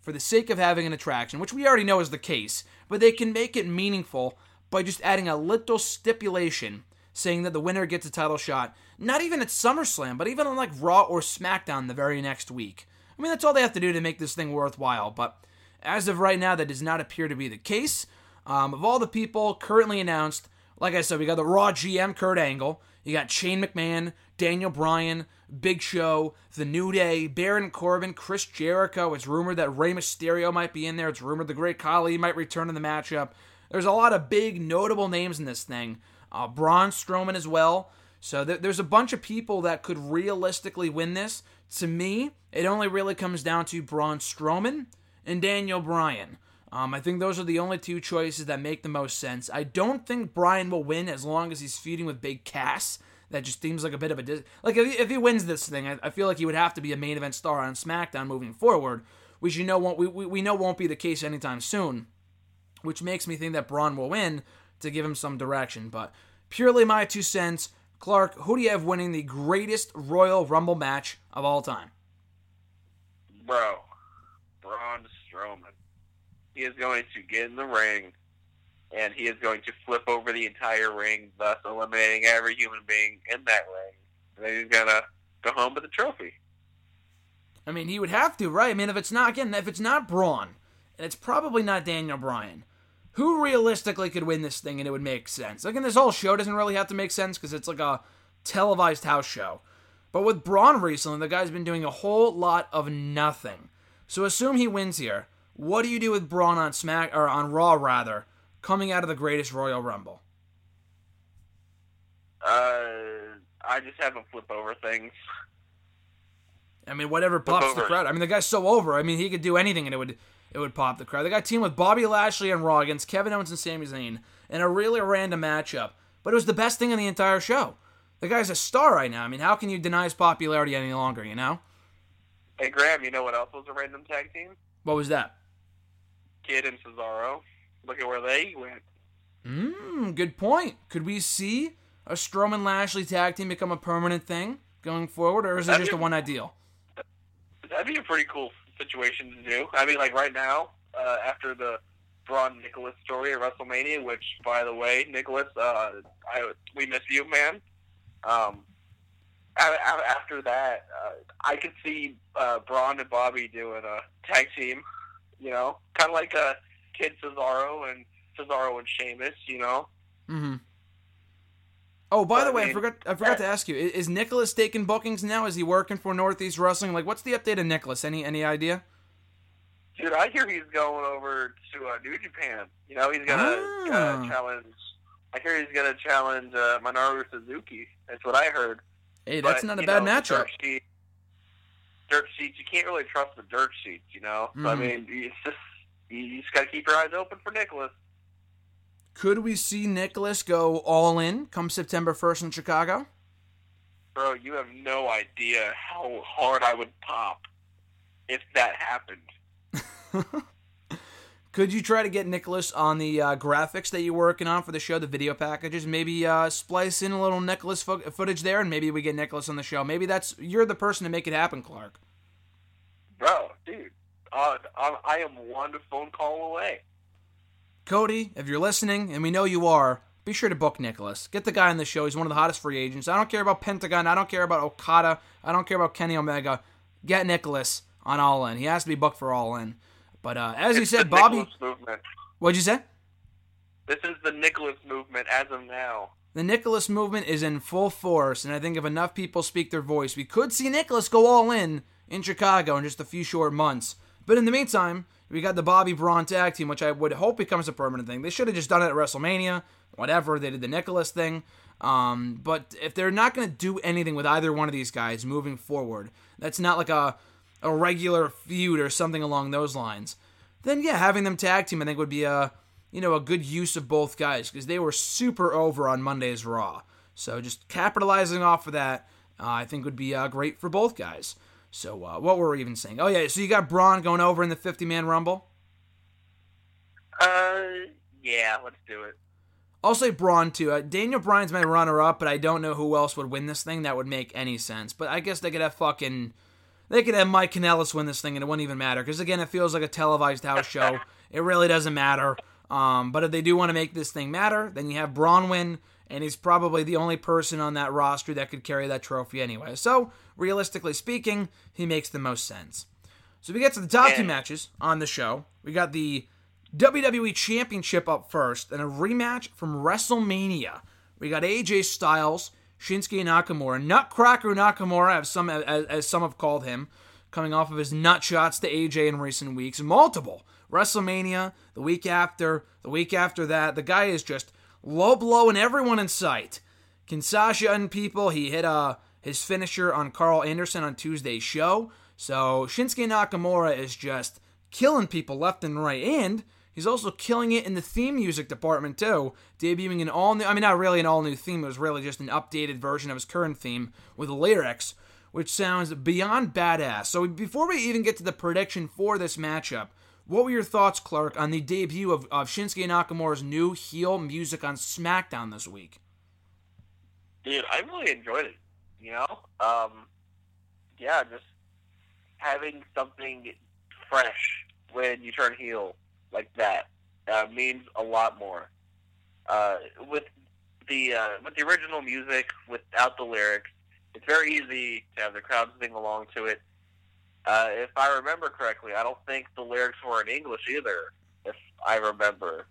for the sake of having an attraction, which we already know is the case, but they can make it meaningful by just adding a little stipulation saying that the winner gets a title shot, not even at SummerSlam, but even on like Raw or SmackDown the very next week. I mean, that's all they have to do to make this thing worthwhile, but as of right now, that does not appear to be the case. Um, of all the people currently announced, like I said, we got the Raw GM Kurt Angle, you got Shane McMahon, Daniel Bryan, Big Show, The New Day, Baron Corbin, Chris Jericho. It's rumored that Rey Mysterio might be in there. It's rumored the Great Khali might return in the matchup. There's a lot of big, notable names in this thing uh, Braun Strowman as well. So th- there's a bunch of people that could realistically win this. To me, it only really comes down to Braun Strowman and Daniel Bryan. Um, I think those are the only two choices that make the most sense. I don't think Bryan will win as long as he's feuding with Big Cass. That just seems like a bit of a dis- like if he, if he wins this thing, I, I, feel like he would have to be a main event star on SmackDown moving forward, which you know won't we, we, we know won't be the case anytime soon. Which makes me think that Braun will win to give him some direction. But purely my two cents. Clark, who do you have winning the greatest Royal Rumble match of all time? Bro, Braun Strowman. He is going to get in the ring, and he is going to flip over the entire ring, thus eliminating every human being in that ring. And then he's gonna go home with the trophy. I mean, he would have to, right? I mean, if it's not again, if it's not Braun, and it's probably not Daniel Bryan who realistically could win this thing and it would make sense? Again, this whole show doesn't really have to make sense because it's like a televised house show. But with Braun recently, the guy's been doing a whole lot of nothing. So assume he wins here. What do you do with Braun on Smack or on Raw rather, coming out of the greatest Royal Rumble? Uh, I just have him flip over things. I mean, whatever pops the crowd. I mean, the guy's so over. I mean, he could do anything and it would it would pop the crowd. They got teamed with Bobby Lashley and Raw against Kevin Owens and Sami Zayn in a really random matchup, but it was the best thing in the entire show. The guy's a star right now. I mean, how can you deny his popularity any longer? You know? Hey Graham, you know what else was a random tag team? What was that? Kidd and Cesaro. Look at where they went. Mmm, good point. Could we see a Strowman Lashley tag team become a permanent thing going forward, or is it That'd just a be- one night deal? That'd be a pretty cool situation to do. I mean, like right now, uh, after the Braun Nicholas story at WrestleMania, which, by the way, Nicholas, uh, I, we miss you, man. Um, a- a- after that, uh, I could see uh, Braun and Bobby doing a tag team. You know, kind of like a Kidd Cesaro and Cesaro and Sheamus. You know, Mm-hmm. Oh, by I the way, I mean, forgot. I forgot to ask you: i- Is Nicholas taking bookings now? Is he working for Northeast Wrestling? Like, what's the update of Nicholas? Any any idea? dude, I hear he's going over to uh, New Japan. You know, he's gonna Ah. uh, challenge. I hear he's gonna challenge uh, Minoru Suzuki. That's what I heard. Hey, that's But, not a bad know, matchup. Sheet, dirt sheets. You can't really trust the dirt sheets. You know. So, I Mhm. mean, it's just you just gotta keep your eyes open for Nicholas. Could we see Nicholas go all in come September first in Chicago? Bro, you have no idea how hard I would pop if that happened. (laughs) Could you try to get Nicholas on the uh, graphics that you're working on for the show, the video packages? Maybe uh, splice in a little Nicholas fo- footage there, and maybe we get Nicholas on the show. Maybe that's you're the person to make it happen, Clark. Bro, dude, uh, I, I am one phone call away. Cody, if you're listening, and we know you are, be sure to book Nicholas. Get the guy on the show. He's one of the hottest free agents. I don't care about Pentagon. I don't care about Okada. I don't care about Kenny Omega. Get Nicholas on All In. He has to be booked for All In. But uh, as you said, Bobby, movement. what'd you say? This is the Nicholas movement as of now. The Nicholas movement is in full force, and I think if enough people speak their voice, we could see Nicholas go all in in Chicago in just a few short months. But in the meantime, we got the Bobby Braun tag team, which I would hope becomes a permanent thing. They should have just done it at WrestleMania, whatever. They did the Nicholas thing. Um, but if they're not going to do anything with either one of these guys moving forward, that's not like a a regular feud or something along those lines. Then yeah, having them tag team I think would be a you know a good use of both guys because they were super over on Monday's Raw. So just capitalizing off of that, uh, I think would be uh, great for both guys. So uh, what were we even saying? Oh yeah, so you got Braun going over in the 50 man Rumble. Uh, yeah, let's do it. I'll say Braun too. Uh, Daniel Bryan's my runner up, but I don't know who else would win this thing that would make any sense. But I guess they could have fucking. They could have Mike Kanellis win this thing and it wouldn't even matter. Because again, it feels like a televised house show. (laughs) It really doesn't matter. Um, but if they do want to make this thing matter, then you have Braun win, and he's probably the only person on that roster that could carry that trophy anyway. So, realistically speaking, he makes the most sense. So we get to the top two matches on the show. We got the WWE Championship up first, and a rematch from WrestleMania. We got AJ Styles, Shinsuke Nakamura, Nutcracker Nakamura, as some as, as some have called him, coming off of his nut shots to AJ in recent weeks. Multiple WrestleMania, the week after, the week after that. The guy is just low blowing everyone in sight. Kinshasa and people. He hit uh, his finisher on Karl Anderson on Tuesday's show. So Shinsuke Nakamura is just killing people left and right. And he's also killing it in the theme music department too, debuting an all new I mean not really an all new theme, it was really just an updated version of his current theme with lyrics, which sounds beyond badass. So before we even get to the prediction for this matchup, what were your thoughts, Clark, on the debut of, of Shinsuke Nakamura's new heel music on SmackDown this week? Dude, I really enjoyed it. You know, um, yeah, just having something fresh when you turn heel like that uh, means a lot more. Uh, with the uh, with the original music, without the lyrics, it's very easy to have the crowd sing along to it. Uh, if I remember correctly, I don't think the lyrics were in English either. If I remember,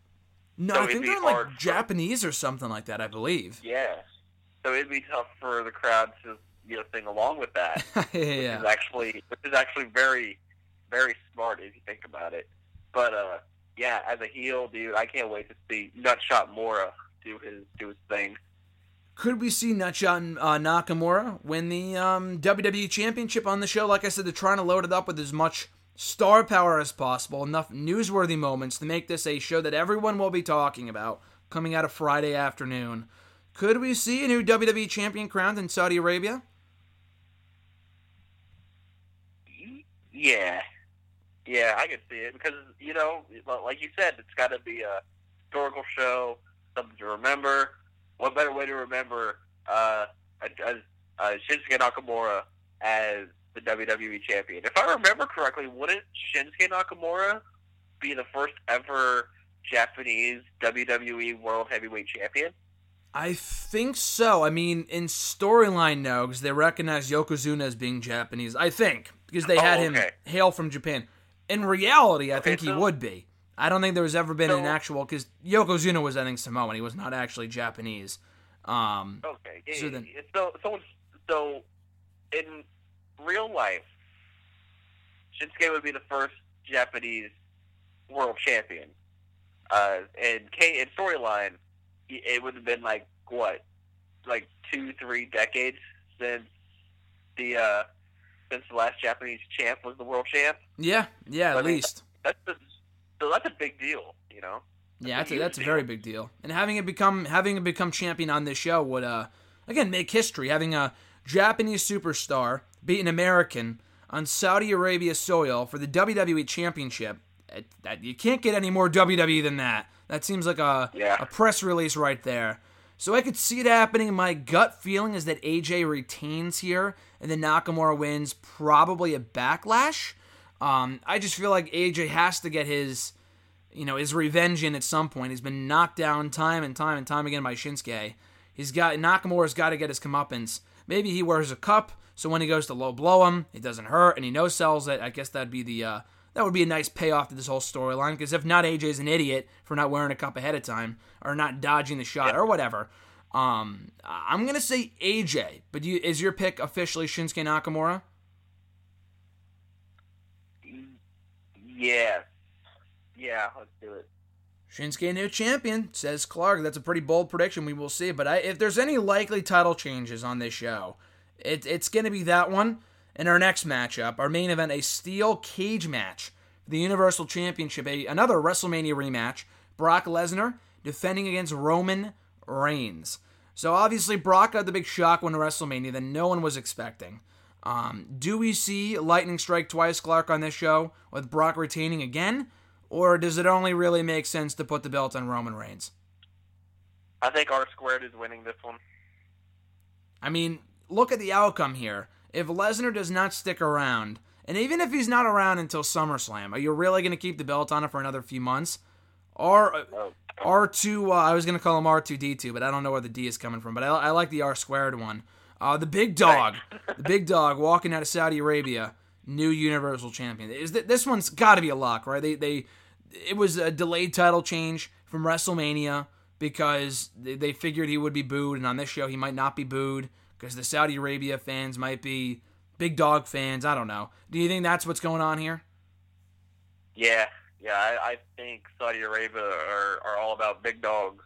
No, So I think they're like for- Japanese or something like that, I believe. yeah. So it'd be tough for the crowd to you know sing along with that. (laughs) which yeah. is actually which is actually very very smart if you think about it. But uh yeah, as a heel, dude, I can't wait to see Nutshot Mora do his do his thing. Could we see Nutshot uh, Nakamura win the um, WWE Championship on the show? Like I said, they're trying to load it up with as much star power as possible, enough newsworthy moments to make this a show that everyone will be talking about coming out of Friday afternoon. Could we see a new WWE champion crowned in Saudi Arabia? Yeah, yeah, I can see it because you know, like you said, it's got to be a historical show, something to remember. What better way to remember uh, a, a, a Shinsuke Nakamura as the WWE champion? If I remember correctly, wouldn't Shinsuke Nakamura be the first ever Japanese WWE World Heavyweight Champion? I think so. I mean, in storyline, no, because they recognize Yokozuna as being Japanese. I think because they had Oh, him hail from Japan. In reality, I Okay, think he so- would be. I don't think there's ever been an actual because Yokozuna was, I think, Samoan. He was not actually Japanese. Um, Okay. So So then- so so so in real life, Shinsuke would be the first Japanese world champion. Uh, and K in storyline, it would have been like what, like two, three decades since the uh, since the last Japanese champ was the world champ. yeah, yeah, at I mean, least. That's so that's a big deal, you know. Yeah, that's a, that's a very big deal. And having it become having it become champion on this show would uh again make history. Having a Japanese superstar beat an American on Saudi Arabia soil for the WWE Championship. It, that you can't get any more WWE than that. That seems like a Yeah. a press release right there. So I could see it happening. My gut feeling is that AJ retains here, and then Nakamura wins probably a backlash. Um, I just feel like AJ has to get his you know, his revenge in at some point. He's been knocked down time and time and time again by Shinsuke. He's got Nakamura's got to get his comeuppance. Maybe he wears a cup, so when he goes to low blow him, it doesn't hurt, and he no sells it. I guess that'd be the uh, that would be a nice payoff to this whole storyline. Because if not, AJ's an idiot for not wearing a cup ahead of time or not dodging the shot or whatever. Um, I'm gonna say AJ, but you, is your pick officially Shinsuke Nakamura? Yeah, yeah, let's do it. Shinsuke new champion, says Clark. That's a pretty bold prediction. We will see. But I, if there's any likely title changes on this show, it, it's going to be that one. In our next matchup, our main event, a steel cage match for the Universal Championship, a, another WrestleMania rematch. Brock Lesnar defending against Roman Reigns. So obviously, Brock got the big shock when WrestleMania that no one was expecting. Um, do we see lightning strike twice, Clark, on this show with Brock retaining again? Or does it only really make sense to put the belt on Roman Reigns? I think R squared is winning this one. I mean, look at the outcome here. If Lesnar does not stick around, and even if he's not around until SummerSlam, are you really going to keep the belt on him for another few months? R Oh, R2, uh, I was going to call him R2D2, but I don't know where the D is coming from. But I, I like the R squared one. Uh, the big dog, the big dog walking out of Saudi Arabia, new Universal Champion. Is th- this one's got to be a lock, right? They they it was a delayed title change from WrestleMania because they, they figured he would be booed, and on this show he might not be booed because the Saudi Arabia fans might be big dog fans. I don't know. Do you think that's what's going on here? Yeah, yeah, I, I think Saudi Arabia are, are all about big dogs.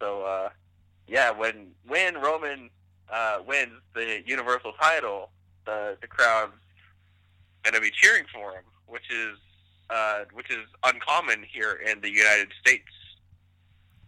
So, uh, yeah, when when Roman uh, wins the Universal title, the the crowd's gonna be cheering for him, which is uh, which is uncommon here in the United States.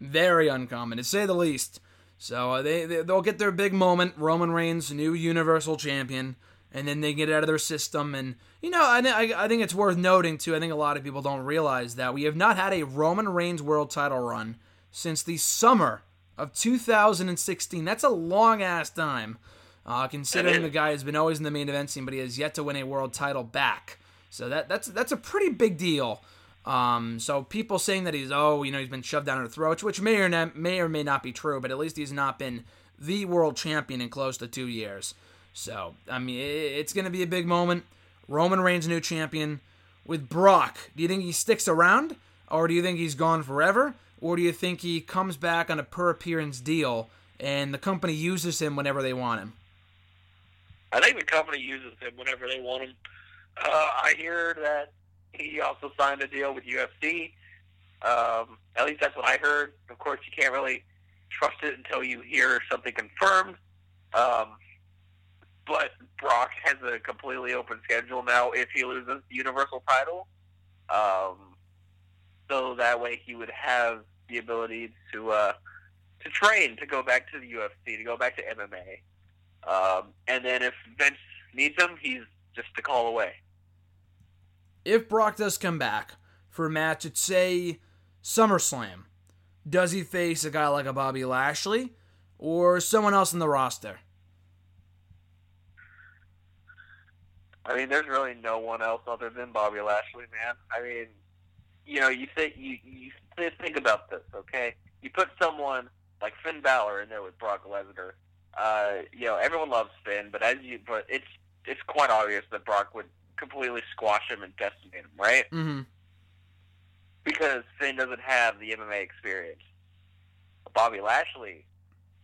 very uncommon to say the least. So uh, they, they they'll get their big moment. Roman Reigns, new Universal Champion, and then they get out of their system. And you know, I, I think it's worth noting too. I think a lot of people don't realize that we have not had a Roman Reigns World Title run since the summer of 2016. That's a long ass time, uh, considering the guy has been always in the main event scene, but he has yet to win a world title back. So that that's that's a pretty big deal. Um, so people saying that he's oh you know he's been shoved down our throats, which may or not, may or may not be true, but at least he's not been the world champion in close to two years. So I mean it's going to be a big moment. Roman Reigns new champion with Brock. Do you think he sticks around, or do you think he's gone forever, or do you think he comes back on a per appearance deal and the company uses him whenever they want him? I think the company uses him whenever they want him. Uh, I hear that he also signed a deal with UFC. Um, at least that's what I heard. Of course, you can't really trust it until you hear something confirmed. Um, but Brock has a completely open schedule now if he loses the Universal title. Um, so that way he would have the ability to uh, to train, to go back to the UFC, to go back to MMA. Um, and then if Vince needs him, he's just a call away. If Brock does come back for a match at, say, SummerSlam, does he face a guy like a Bobby Lashley or someone else in the roster? I mean, there's really no one else other than Bobby Lashley, man. I mean, you know, you think you you think about this, okay? You put someone like Finn Balor in there with Brock Lesnar. Uh, you know, everyone loves Finn, but as you, but it's it's quite obvious that Brock would completely squash him and decimate him, right? Mm-hmm. Because Finn doesn't have the MMA experience. Bobby Lashley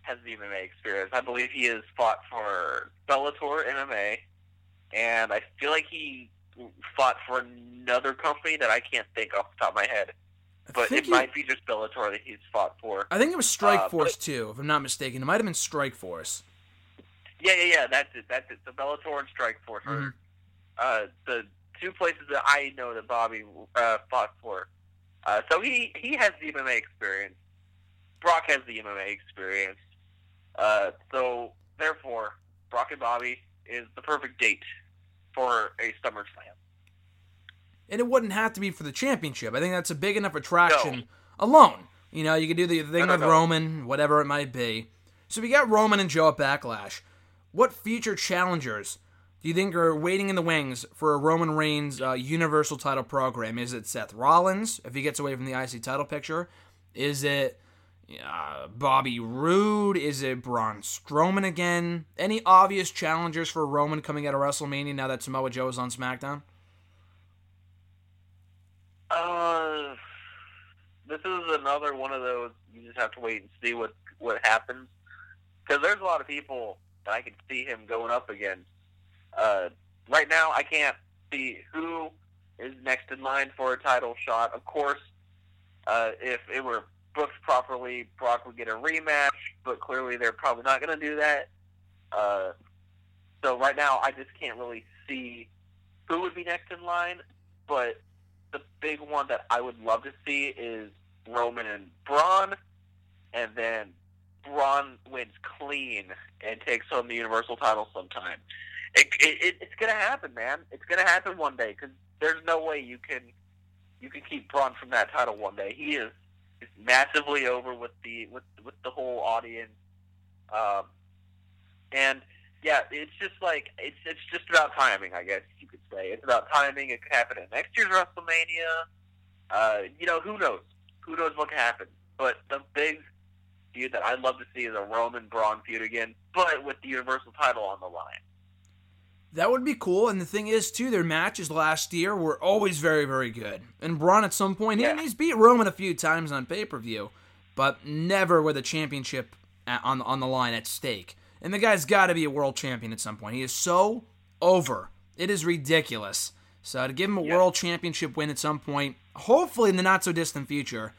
has the MMA experience. I believe he has fought for Bellator MMA, and I feel like he fought for another company that I can't think off the top of my head. But it he, might be just Bellator that he's fought for. I think it was Strike Uh, Force but- too, if I'm not mistaken. It might have been Strike Force. Yeah, yeah, yeah. That's it. That's it. The Bellator and Strike Force are. Uh, the two places that I know that Bobby uh, fought for. Uh, so he he has the MMA experience. Brock has the MMA experience. Uh, so therefore, Brock and Bobby is the perfect date for a SummerSlam. And it wouldn't have to be for the championship. I think that's a big enough attraction alone. You know, you could do the thing No, no, with no. Roman, whatever it might be. So we got Roman and Joe at Backlash. What future challengers do you think are waiting in the wings for a Roman Reigns uh, Universal title program? Is it Seth Rollins, if he gets away from the IC title picture? Is it uh, Bobby Roode? Is it Braun Strowman again? Any obvious challengers for Roman coming out of WrestleMania now that Samoa Joe is on SmackDown? Uh, this is another one of those. You just have to wait and see what what happens. Because there's a lot of people that I can see him going up against. Uh, right now, I can't see who is next in line for a title shot. Of course, uh, if it were booked properly, Brock would get a rematch. But clearly, they're probably not going to do that. Uh, so right now, I just can't really see who would be next in line. But the big one that I would love to see is Roman and Braun, and then Braun wins clean and takes home the Universal title sometime. It, it, it, it's gonna happen, man. It's gonna happen one day because there's no way you can you can keep Braun from that title one day. He is, is massively over with the with with the whole audience, um, and yeah, it's just like it's it's just about timing, I guess you could say. It's about timing. It could happen at next year's WrestleMania. Uh, you know, who knows? Who knows what could happen? But the big feud that I'd love to see is a Roman Braun feud again, but with the Universal title on the line. That would be cool. And the thing is, too, their matches last year were always very, very good. And Braun, at some point, Yeah. he's beat Roman a few times on pay per view, but never with a championship on on the line at stake. And the guy's got to be a world champion at some point. He is so over. It is ridiculous. So to give him a Yeah. world championship win at some point, hopefully in the not so distant future,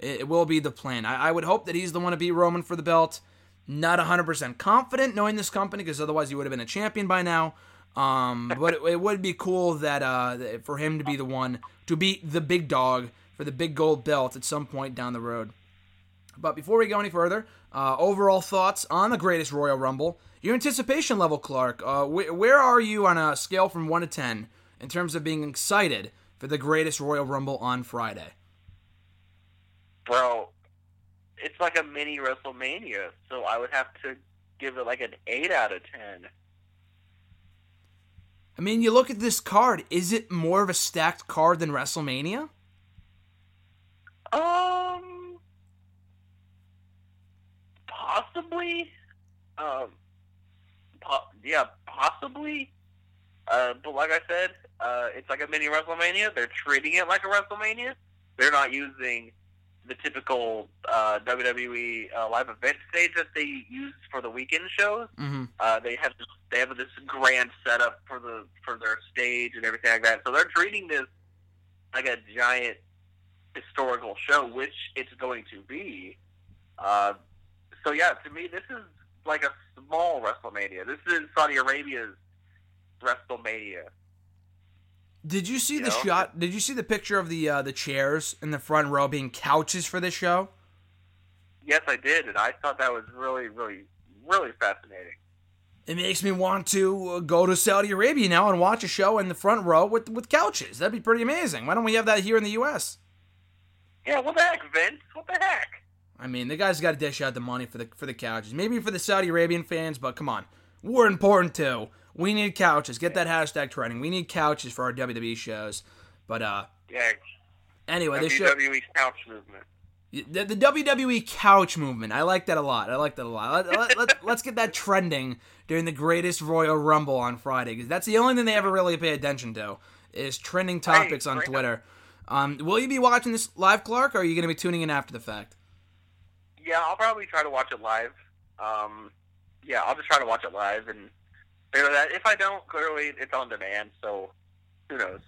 it, it will be the plan. I, I would hope that he's the one to beat Roman for the belt. Not 100% confident knowing this company because otherwise he would have been a champion by now. Um, but it, it would be cool that uh, for him to be the one to beat the big dog for the big gold belt at some point down the road. But before we go any further, uh, overall thoughts on the greatest Royal Rumble. Your anticipation level, Clark. Uh, wh- where are you on a scale from 1 to 10 in terms of being excited for the greatest Royal Rumble on Friday? Bro, it's like a mini WrestleMania, so I would have to give it like an 8 out of 10. I mean, you look at this card. Is it more of a stacked card than WrestleMania? Um, possibly. Um, po- yeah, possibly. Uh, but like I said, uh, it's like a mini WrestleMania. They're treating it like a WrestleMania. They're not using the typical uh, WWE uh, live event stage that they use for the weekend shows. Mm-hmm. Uh, they have this, they have this grand setup for the for their stage and everything like that. So they're treating this like a giant historical show, which it's going to be. Uh, so yeah, to me, this is like a small WrestleMania. This is Saudi Arabia's WrestleMania. Did you see You the know? shot? Did you see the picture of the uh, the chairs in the front row being couches for this show? Yes, I did, and I thought that was really, really, really fascinating. It makes me want to uh, go to Saudi Arabia now and watch a show in the front row with with couches. That'd be pretty amazing. Why don't we have that here in the U.S.? Yeah, what the heck, Vince? What the heck? I mean, the guy's got to dish out the money for the for the couches. Maybe for the Saudi Arabian fans, but come on, we're important too. We need couches. Get that hashtag trending. We need couches for our WWE shows. But uh, Yeah, anyway, this show. WWE couch movement. The, the WWE couch movement. I like that a lot. I like that a lot. Let, let, let, (laughs) let's get that trending during the greatest Royal Rumble on Friday because that's the only thing they ever really pay attention to is trending topics on. Twitter. Um, will you be watching this live, Clark, or are you going to be tuning in after the fact? Yeah, I'll probably try to watch it live. Um, yeah, I'll just try to watch it live, and figure that if I don't, clearly it's on demand. So who knows?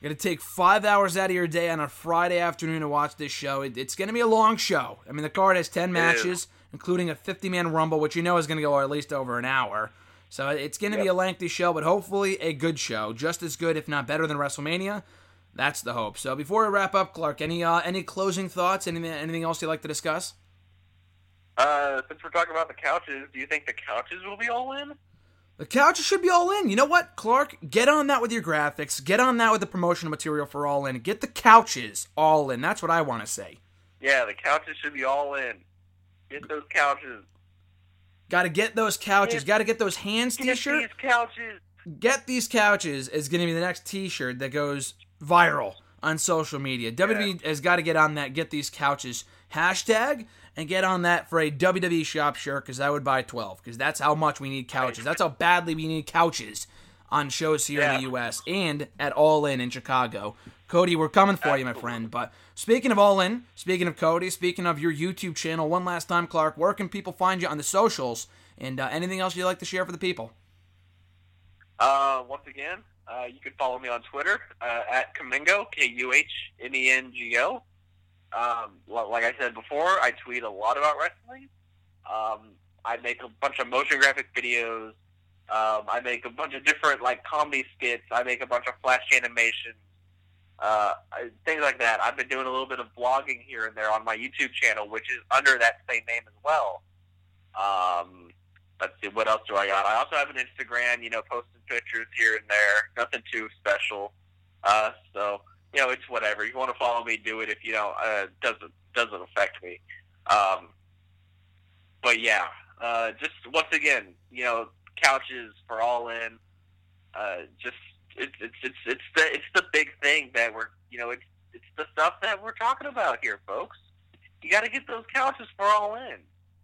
You're going to take five hours out of your day on a Friday afternoon to watch this show. It, it's going to be a long show. I mean, the card has 10 matches, including a 50 man Rumble, which you know is going to go at least over an hour. So it's going to be a lengthy show, but hopefully a good show. Just as good, if not better, than WrestleMania. That's the hope. So before we wrap up, Clark, any uh, any closing thoughts? Anything anything else you'd like to discuss? Uh, since we're talking about the couches, do you think the couches will be all in? The couches should be all in. You know what, Clark? Get on that with your graphics. Get on that with the promotional material for all in. Get the couches all in. That's what I want to say. Yeah, the couches should be all in. Get those couches. Got to get those couches. Got to get those hands Get t-shirt. these couches. Get these couches is going to be the next T-shirt that goes viral on social media. WWE has got to get on that. Get these couches hashtag and get on that for a WWE shop shirt because I would buy twelve because that's how much we need couches. That's how badly we need couches on shows here in the U.S. and at All In in Chicago. Cody, we're coming for you, my friend. But speaking of All In, speaking of Cody, speaking of your YouTube channel, one last time, Clark, where can people find you on the socials and uh, anything else you'd like to share for the people? Uh, once again, uh, you can follow me on Twitter uh, at Kuhmengo, K U H M E N G O. Um, like I said before, I tweet a lot about wrestling. Um, I make a bunch of motion graphic videos. Um, I make a bunch of different like comedy skits. I make a bunch of flash animations, uh, things like that. I've been doing a little bit of blogging here and there on my YouTube channel, which is under that same name as well. Um, let's see, what else do I got? I also have an Instagram, you know, posting pictures here and there. Nothing too special. Uh, so you know, it's whatever. You want to follow me, do it. If you don't, uh, doesn't doesn't affect me. Um, but yeah, uh, just once again, you know, couches for all in. Uh, just it's it's it's it's the it's the big thing that we're you know it's it's the stuff that we're talking about here, folks. You got to get those couches for all in.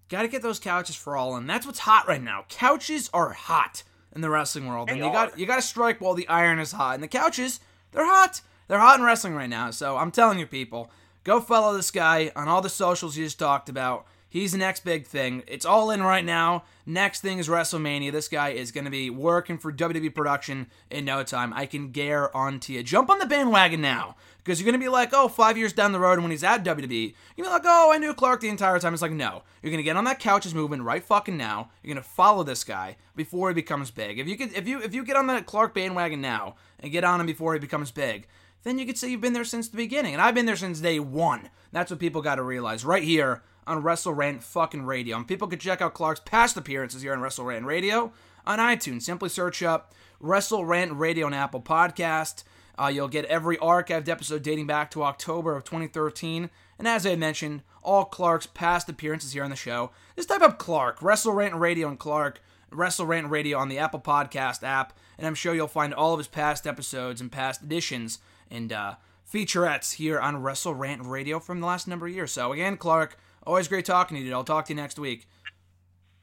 Got to get those couches for all in. That's what's hot right now. Couches are hot in the wrestling world, and They you got you got to strike while the iron is hot. And the couches, they're hot. They're hot in wrestling right now. So I'm telling you, people, go follow this guy on all the socials you just talked about. He's the next big thing. It's all in right now. Next thing is WrestleMania. This guy is going to be working for WWE production in no time. I can guarantee you. Jump on the bandwagon now. Because you're going to be like, oh, five years down the road when he's at WWE, you're going to be like, oh, I knew Clark the entire time. It's like, no. You're going to get on that couches movement right fucking now. You're going to follow this guy before he becomes big. If you could, if you if you get on that Clark bandwagon now and get on him before he becomes big, then you could say you've been there since the beginning. And I've been there since day one. That's what people got to realize right here on Wrestle Rant fucking radio. And people could check out Clark's past appearances here on Wrestle Rant Radio on iTunes. Simply search up Wrestle Rant Radio on Apple Podcast. Uh, you'll get every archived episode dating back to October of 2013. And as I mentioned, all Clark's past appearances here on the show. Just type up Clark, Wrestle Rant Radio and Clark, Wrestle Rant Radio on the Apple Podcast app, and I'm sure you'll find all of his past episodes and past editions and uh, featurettes here on Wrestle Rant Radio from the last number of years. So again, Clark, always great talking to you. Dude. I'll talk to you next week.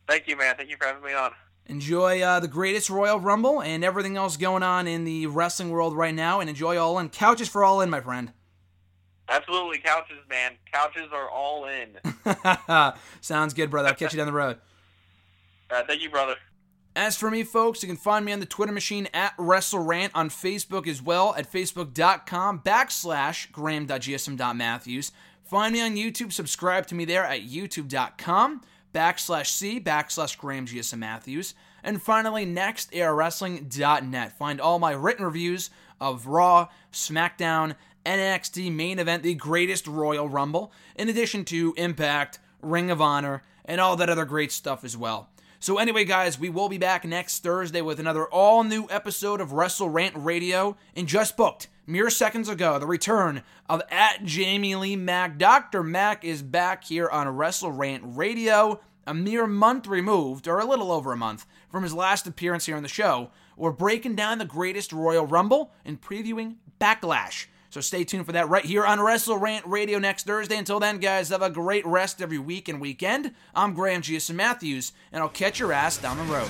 Thank you, man. Thank you for having me on. Enjoy uh, the greatest Royal Rumble and everything else going on in the wrestling world right now, and enjoy All In. Couches for All In, my friend. Absolutely, couches, man. Couches are all in. (laughs) Sounds good, brother. I'll catch you down the road. (laughs) Uh, thank you, brother. As for me, folks, you can find me on the Twitter machine at WrestleRant on Facebook as well at facebook.com backslash graham.gsm.matthews. Find me on YouTube. Subscribe to me there at youtube.com backslash C backslash Graham GSM Matthews. And finally, nextairwrestling.net. Find all my written reviews of Raw, SmackDown, NXT main event, the greatest Royal Rumble, in addition to Impact, Ring of Honor, and all that other great stuff as well. So, anyway, guys, we will be back next Thursday with another all new episode of Wrestle Rant Radio. And just booked, mere seconds ago, the return of at Jamie Lee Mack. Dr. Mack is back here on Wrestle Rant Radio, a mere month removed, or a little over a month, from his last appearance here on the show. We're breaking down the greatest Royal Rumble and previewing Backlash. So stay tuned for that right here on Wrestle Rant Radio next Thursday. Until then, guys, have a great rest every week and weekend. I'm Graham GSM Matthews, and I'll catch your ass down the road.